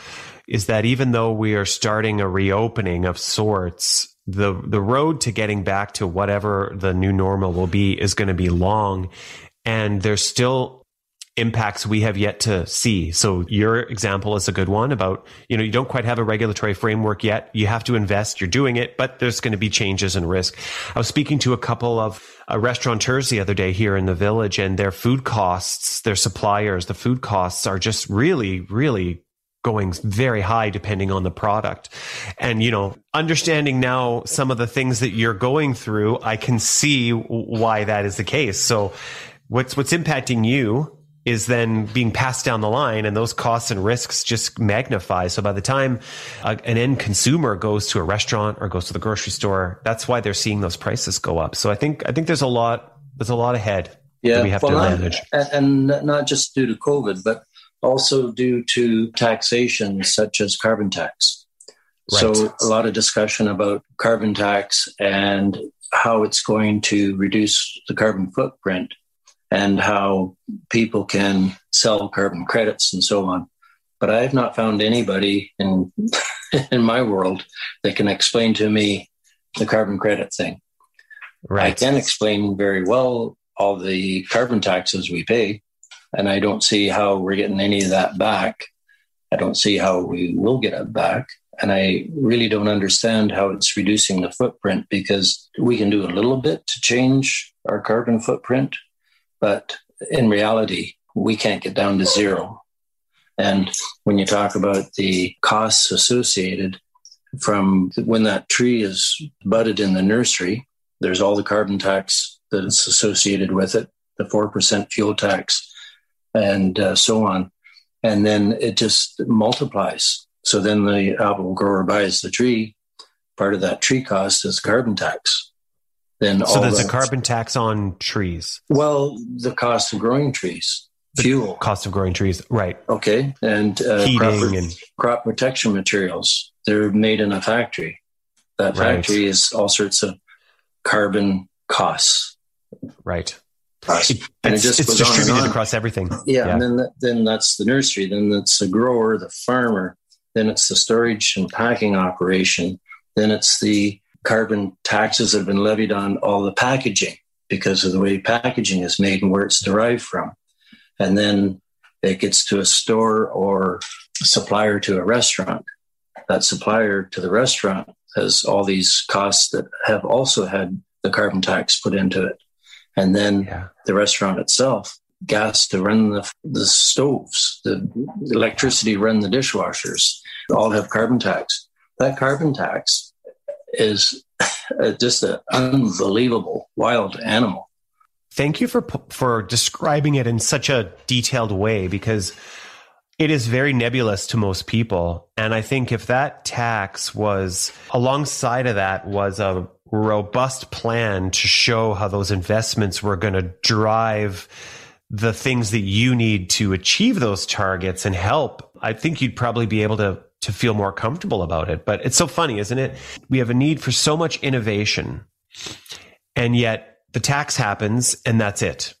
is that even though we are starting a reopening of sorts, the the road to getting back to whatever the new normal will be is going to be long, and there's still impacts we have yet to see. So your example is a good one about, you know, you don't quite have a regulatory framework yet. You have to invest. You're doing it, but there's going to be changes and risk. I was speaking to a couple of uh, restaurateurs the other day here in the village and their food costs, their suppliers, the food costs are just really, really going very high depending on the product. And, you know, understanding now some of the things that you're going through, I can see why that is the case. So what's, what's impacting you is then being passed down the line and those costs and risks just magnify. So by the time uh, an end consumer goes to a restaurant or goes to the grocery store, that's why they're seeing those prices go up. So I think, I think there's a lot, there's a lot ahead yeah, that we have well, to manage. and not just due to COVID, but also due to taxation such as carbon tax. Right. So a lot of discussion about carbon tax and how it's going to reduce the carbon footprint and how people can sell carbon credits and so on. But I have not found anybody in [LAUGHS] in my world that can explain to me the carbon credit thing. Right. I can explain very well all the carbon taxes we pay, and I don't see how we're getting any of that back. I don't see how we will get it back. And I really don't understand how it's reducing the footprint because we can do a little bit to change our carbon footprint, but in reality, we can't get down to zero. And when you talk about the costs associated from when that tree is budded in the nursery, there's all the carbon tax that is associated with it, the 4% fuel tax, and uh, so on. And then it just multiplies. So then the apple grower buys the tree. Part of that tree cost is carbon tax. Then so there's a carbon tax on trees. Well, the cost of growing trees, the fuel, cost of growing trees, right? Okay, and uh, heating crop, and crop protection materials. They're made in a factory. That factory right. is all sorts of carbon costs. Right and it's, it just it's distributed across everything. Yeah, yeah. and then then that's the nursery. Then it's the grower, the farmer. Then it's the storage and packing operation. Then it's the carbon taxes that have been levied on all the packaging because of the way packaging is made and where it's derived from. And then it gets to a store or supplier to a restaurant. That supplier to the restaurant has all these costs that have also had the carbon tax put into it and then yeah. the restaurant itself gas to run the, the stoves the electricity run the dishwashers all have carbon tax that carbon tax is uh, just an unbelievable wild animal. Thank you for for describing it in such a detailed way because it is very nebulous to most people. And i think if that tax was alongside of that was a robust plan to show how those investments were going to drive the things that you need to achieve those targets and help, I think you'd probably be able to to feel more comfortable about it. But it's so funny, isn't it? We have a need for so much innovation. And yet the tax happens and that's it.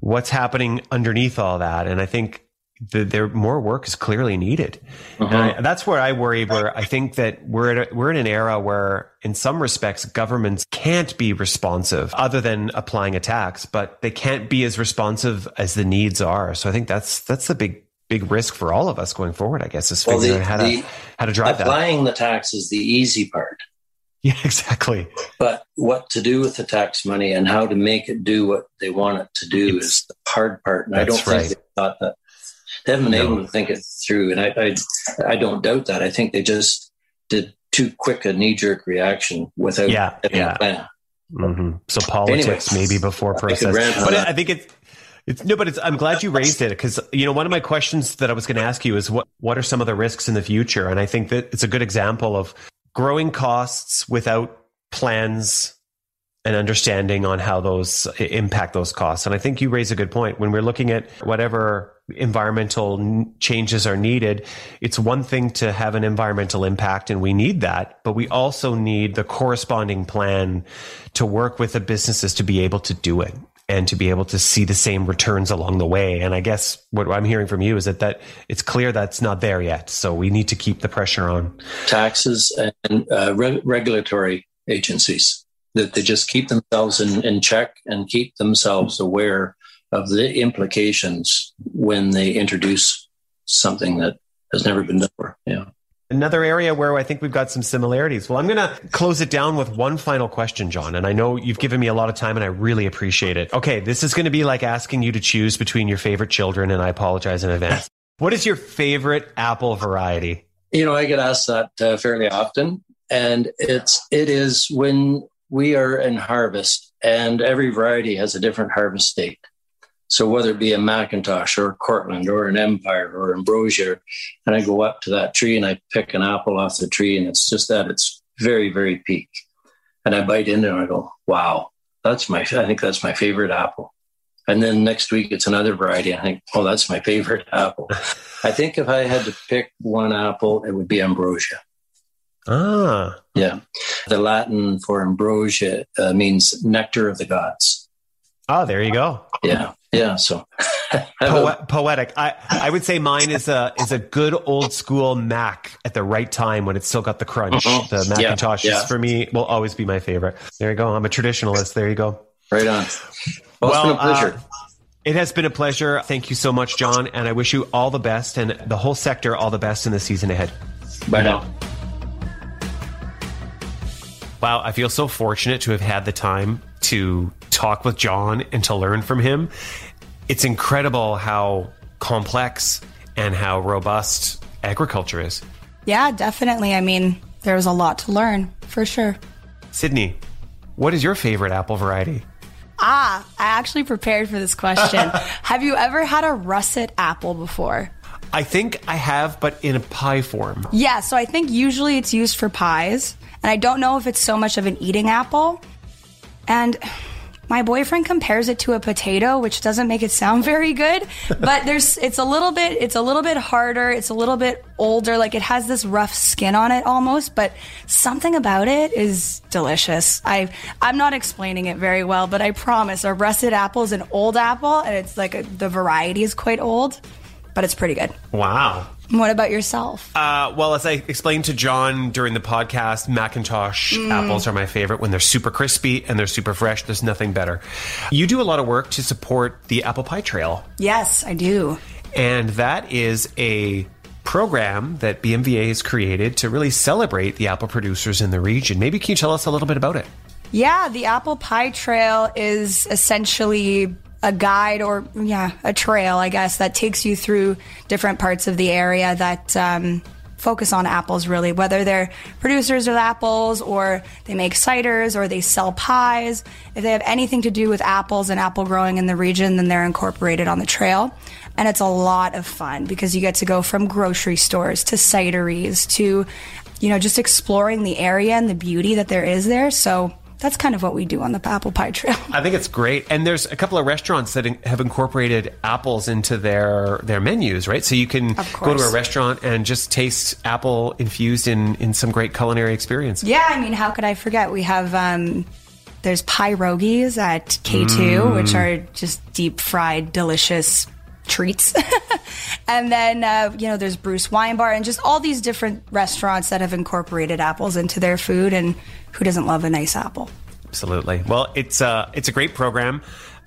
What's happening underneath all that? And I think the, there more work is clearly needed. Uh-huh. I, that's where I worry. Where I think that we're a, we're in an era where, in some respects, governments can't be responsive, other than applying a tax, but they can't be as responsive as the needs are. So I think that's that's the big big risk for all of us going forward. I guess is figuring well, the, out how to how to drive that, applying that. the tax is the easy part. [LAUGHS] Yeah, exactly. But what to do with the tax money and how to make it do what they want it to do it's, is the hard part. And I don't right. think they thought that they haven't been no. able to think it through, and I, I, I don't doubt that. I think they just did too quick a knee jerk reaction without yeah, yeah. a plan. Mm-hmm. So politics anyway, maybe before process, but I think it's it's no, but it's. I'm glad you raised it because you know one of my questions that I was going to ask you is what what are some of the risks in the future, and I think that it's a good example of growing costs without plans and understanding on how those impact those costs. And I think you raise a good point when we're looking at whatever environmental changes are needed. It's one thing to have an environmental impact and we need that, but we also need the corresponding plan to work with the businesses to be able to do it and to be able to see the same returns along the way. And I guess what I'm hearing from you is that, that it's clear that's not there yet. So we need to keep the pressure on taxes and uh, re- regulatory agencies that they just keep themselves in, in check and keep themselves aware of the implications when they introduce something that has never been done before. Yeah. Another area where I think we've got some similarities. Well, I'm going to close it down with one final question, John. And I know you've given me a lot of time and I really appreciate it. Okay. This is going to be like asking you to choose between your favorite children. And I apologize in advance. [LAUGHS] What is your favorite apple variety? You know, I get asked that uh, fairly often, and it's it is when we are in harvest, and every variety has a different harvest date. So whether it be a McIntosh or a Cortland or an Empire or Ambrosia, and I go up to that tree and I pick an apple off the tree, and it's just that it's very very peak, and I bite into it and I go, wow, that's my I think that's my favorite apple. And then next week it's another variety. I think, oh, that's my favorite [LAUGHS] apple. I think if I had to pick one apple, it would be ambrosia. Ah, Yeah. The Latin for ambrosia uh, means nectar of the gods. oh, there you go. Yeah. Yeah. So [LAUGHS] Po- poetic. I, I would say mine is a is a good old school Mac at the right time when it's still got the crunch. Mhm. The Yeah, McIntosh is yeah. for me will always be my favorite. There you go. I'm a traditionalist. There you go. right on. Well, it's been a pleasure. uh, it has been a pleasure. Thank you so much, John, and I wish you all the best and the whole sector all the best in the season ahead. Bye now. Wow, I feel so fortunate to have had the time to talk with John and to learn from him. It's incredible how complex and how robust agriculture is. Yeah, definitely. I mean, there was a lot to learn for sure. Sydney, what is your favorite apple variety? Ah, I actually prepared for this question. [LAUGHS] Have you ever had a russet apple before? I think I have, but in a pie form. Yeah, so I think usually it's used for pies, and I don't know if it's so much of an eating apple. And my boyfriend compares it to a potato, which doesn't make it sound [LAUGHS] very good, but there's it's a little bit it's a little bit harder, it's a little bit older, like it has this rough skin on it almost, but something about it is delicious. I I'm not explaining it very well, but I promise a russet apple is an old apple and it's like a, the variety is quite old, but it's pretty good. Wow. What about yourself? Uh, well, as I explained to John during the podcast, McIntosh apples are my favorite when they're super crispy and they're super fresh. There's nothing better. You do a lot of work to support the Apple Pie Trail, Yes, I do. and that is a program that BMVA has created to really celebrate the apple producers in the region. Maybe can you tell us a little bit about it? Yeah, the Apple Pie Trail is essentially a guide or, yeah, a trail, I guess, that takes you through different parts of the area that um, focus on apples, really, whether they're producers of apples or they make ciders or they sell pies. If they have anything to do with apples and apple growing in the region, then they're incorporated on the trail. And it's a lot of fun because you get to go from grocery stores to cideries to, you know, just exploring the area and the beauty that there is there. So that's kind of what we do on the Apple Pie Trail. I think it's great, and there's a couple of restaurants that in- have incorporated apples into their their menus, right? So you can go to a restaurant and just taste apple infused in in some great culinary experience. Yeah, I mean, how could I forget? We have um, there's pierogies at K2, which are just deep fried, delicious treats. [LAUGHS] and then uh, you know there's Bruce Wine Bar and just all these different restaurants that have incorporated apples into their food. And who doesn't love a nice apple? Absolutely. Well, it's uh, it's a great program.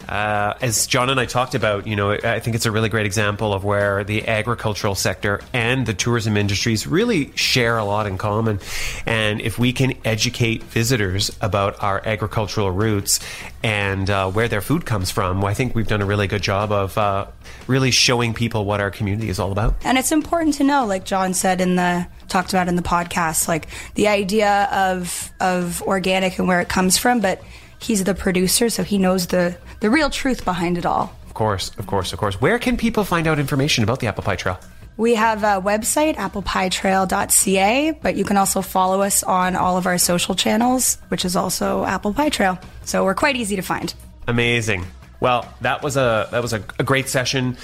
Uh, as John and I talked about, you know, I think it's a really great example of where the agricultural sector and the tourism industries really share a lot in common. And if we can educate visitors about our agricultural roots and uh, where their food comes from, I think we've done a really good job of uh, really showing people what our community is all about. And it's important to know, like John said in the talked about in the podcast, like the idea of of organic and where it comes from, but he's the producer, so he knows the the real truth behind it all. Of course, of course, of course. Where can people find out information about the Apple Pie Trail? We have a website, applepietrail.ca, but you can also follow us on all of our social channels, which is also Apple Pie Trail. So we're quite easy to find. Amazing. Well, that was a that was a, a great session.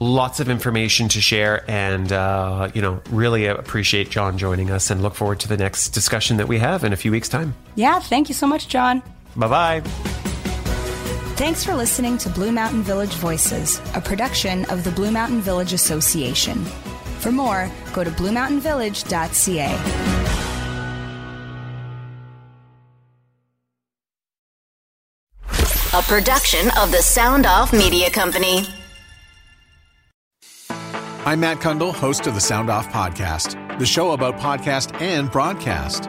Lots of information to share, and uh, you know, really appreciate John joining us, and look forward to the next discussion that we have in a few weeks' time. Yeah, thank you so much, John. Bye bye. Thanks for listening to Blue Mountain Village Voices, a production of the Blue Mountain Village Association. For more, go to bluemountainvillage.ca. A production of the Sound Off Media Company. I'm Matt Cundill, host of the Sound Off Podcast, the show about podcast and broadcast.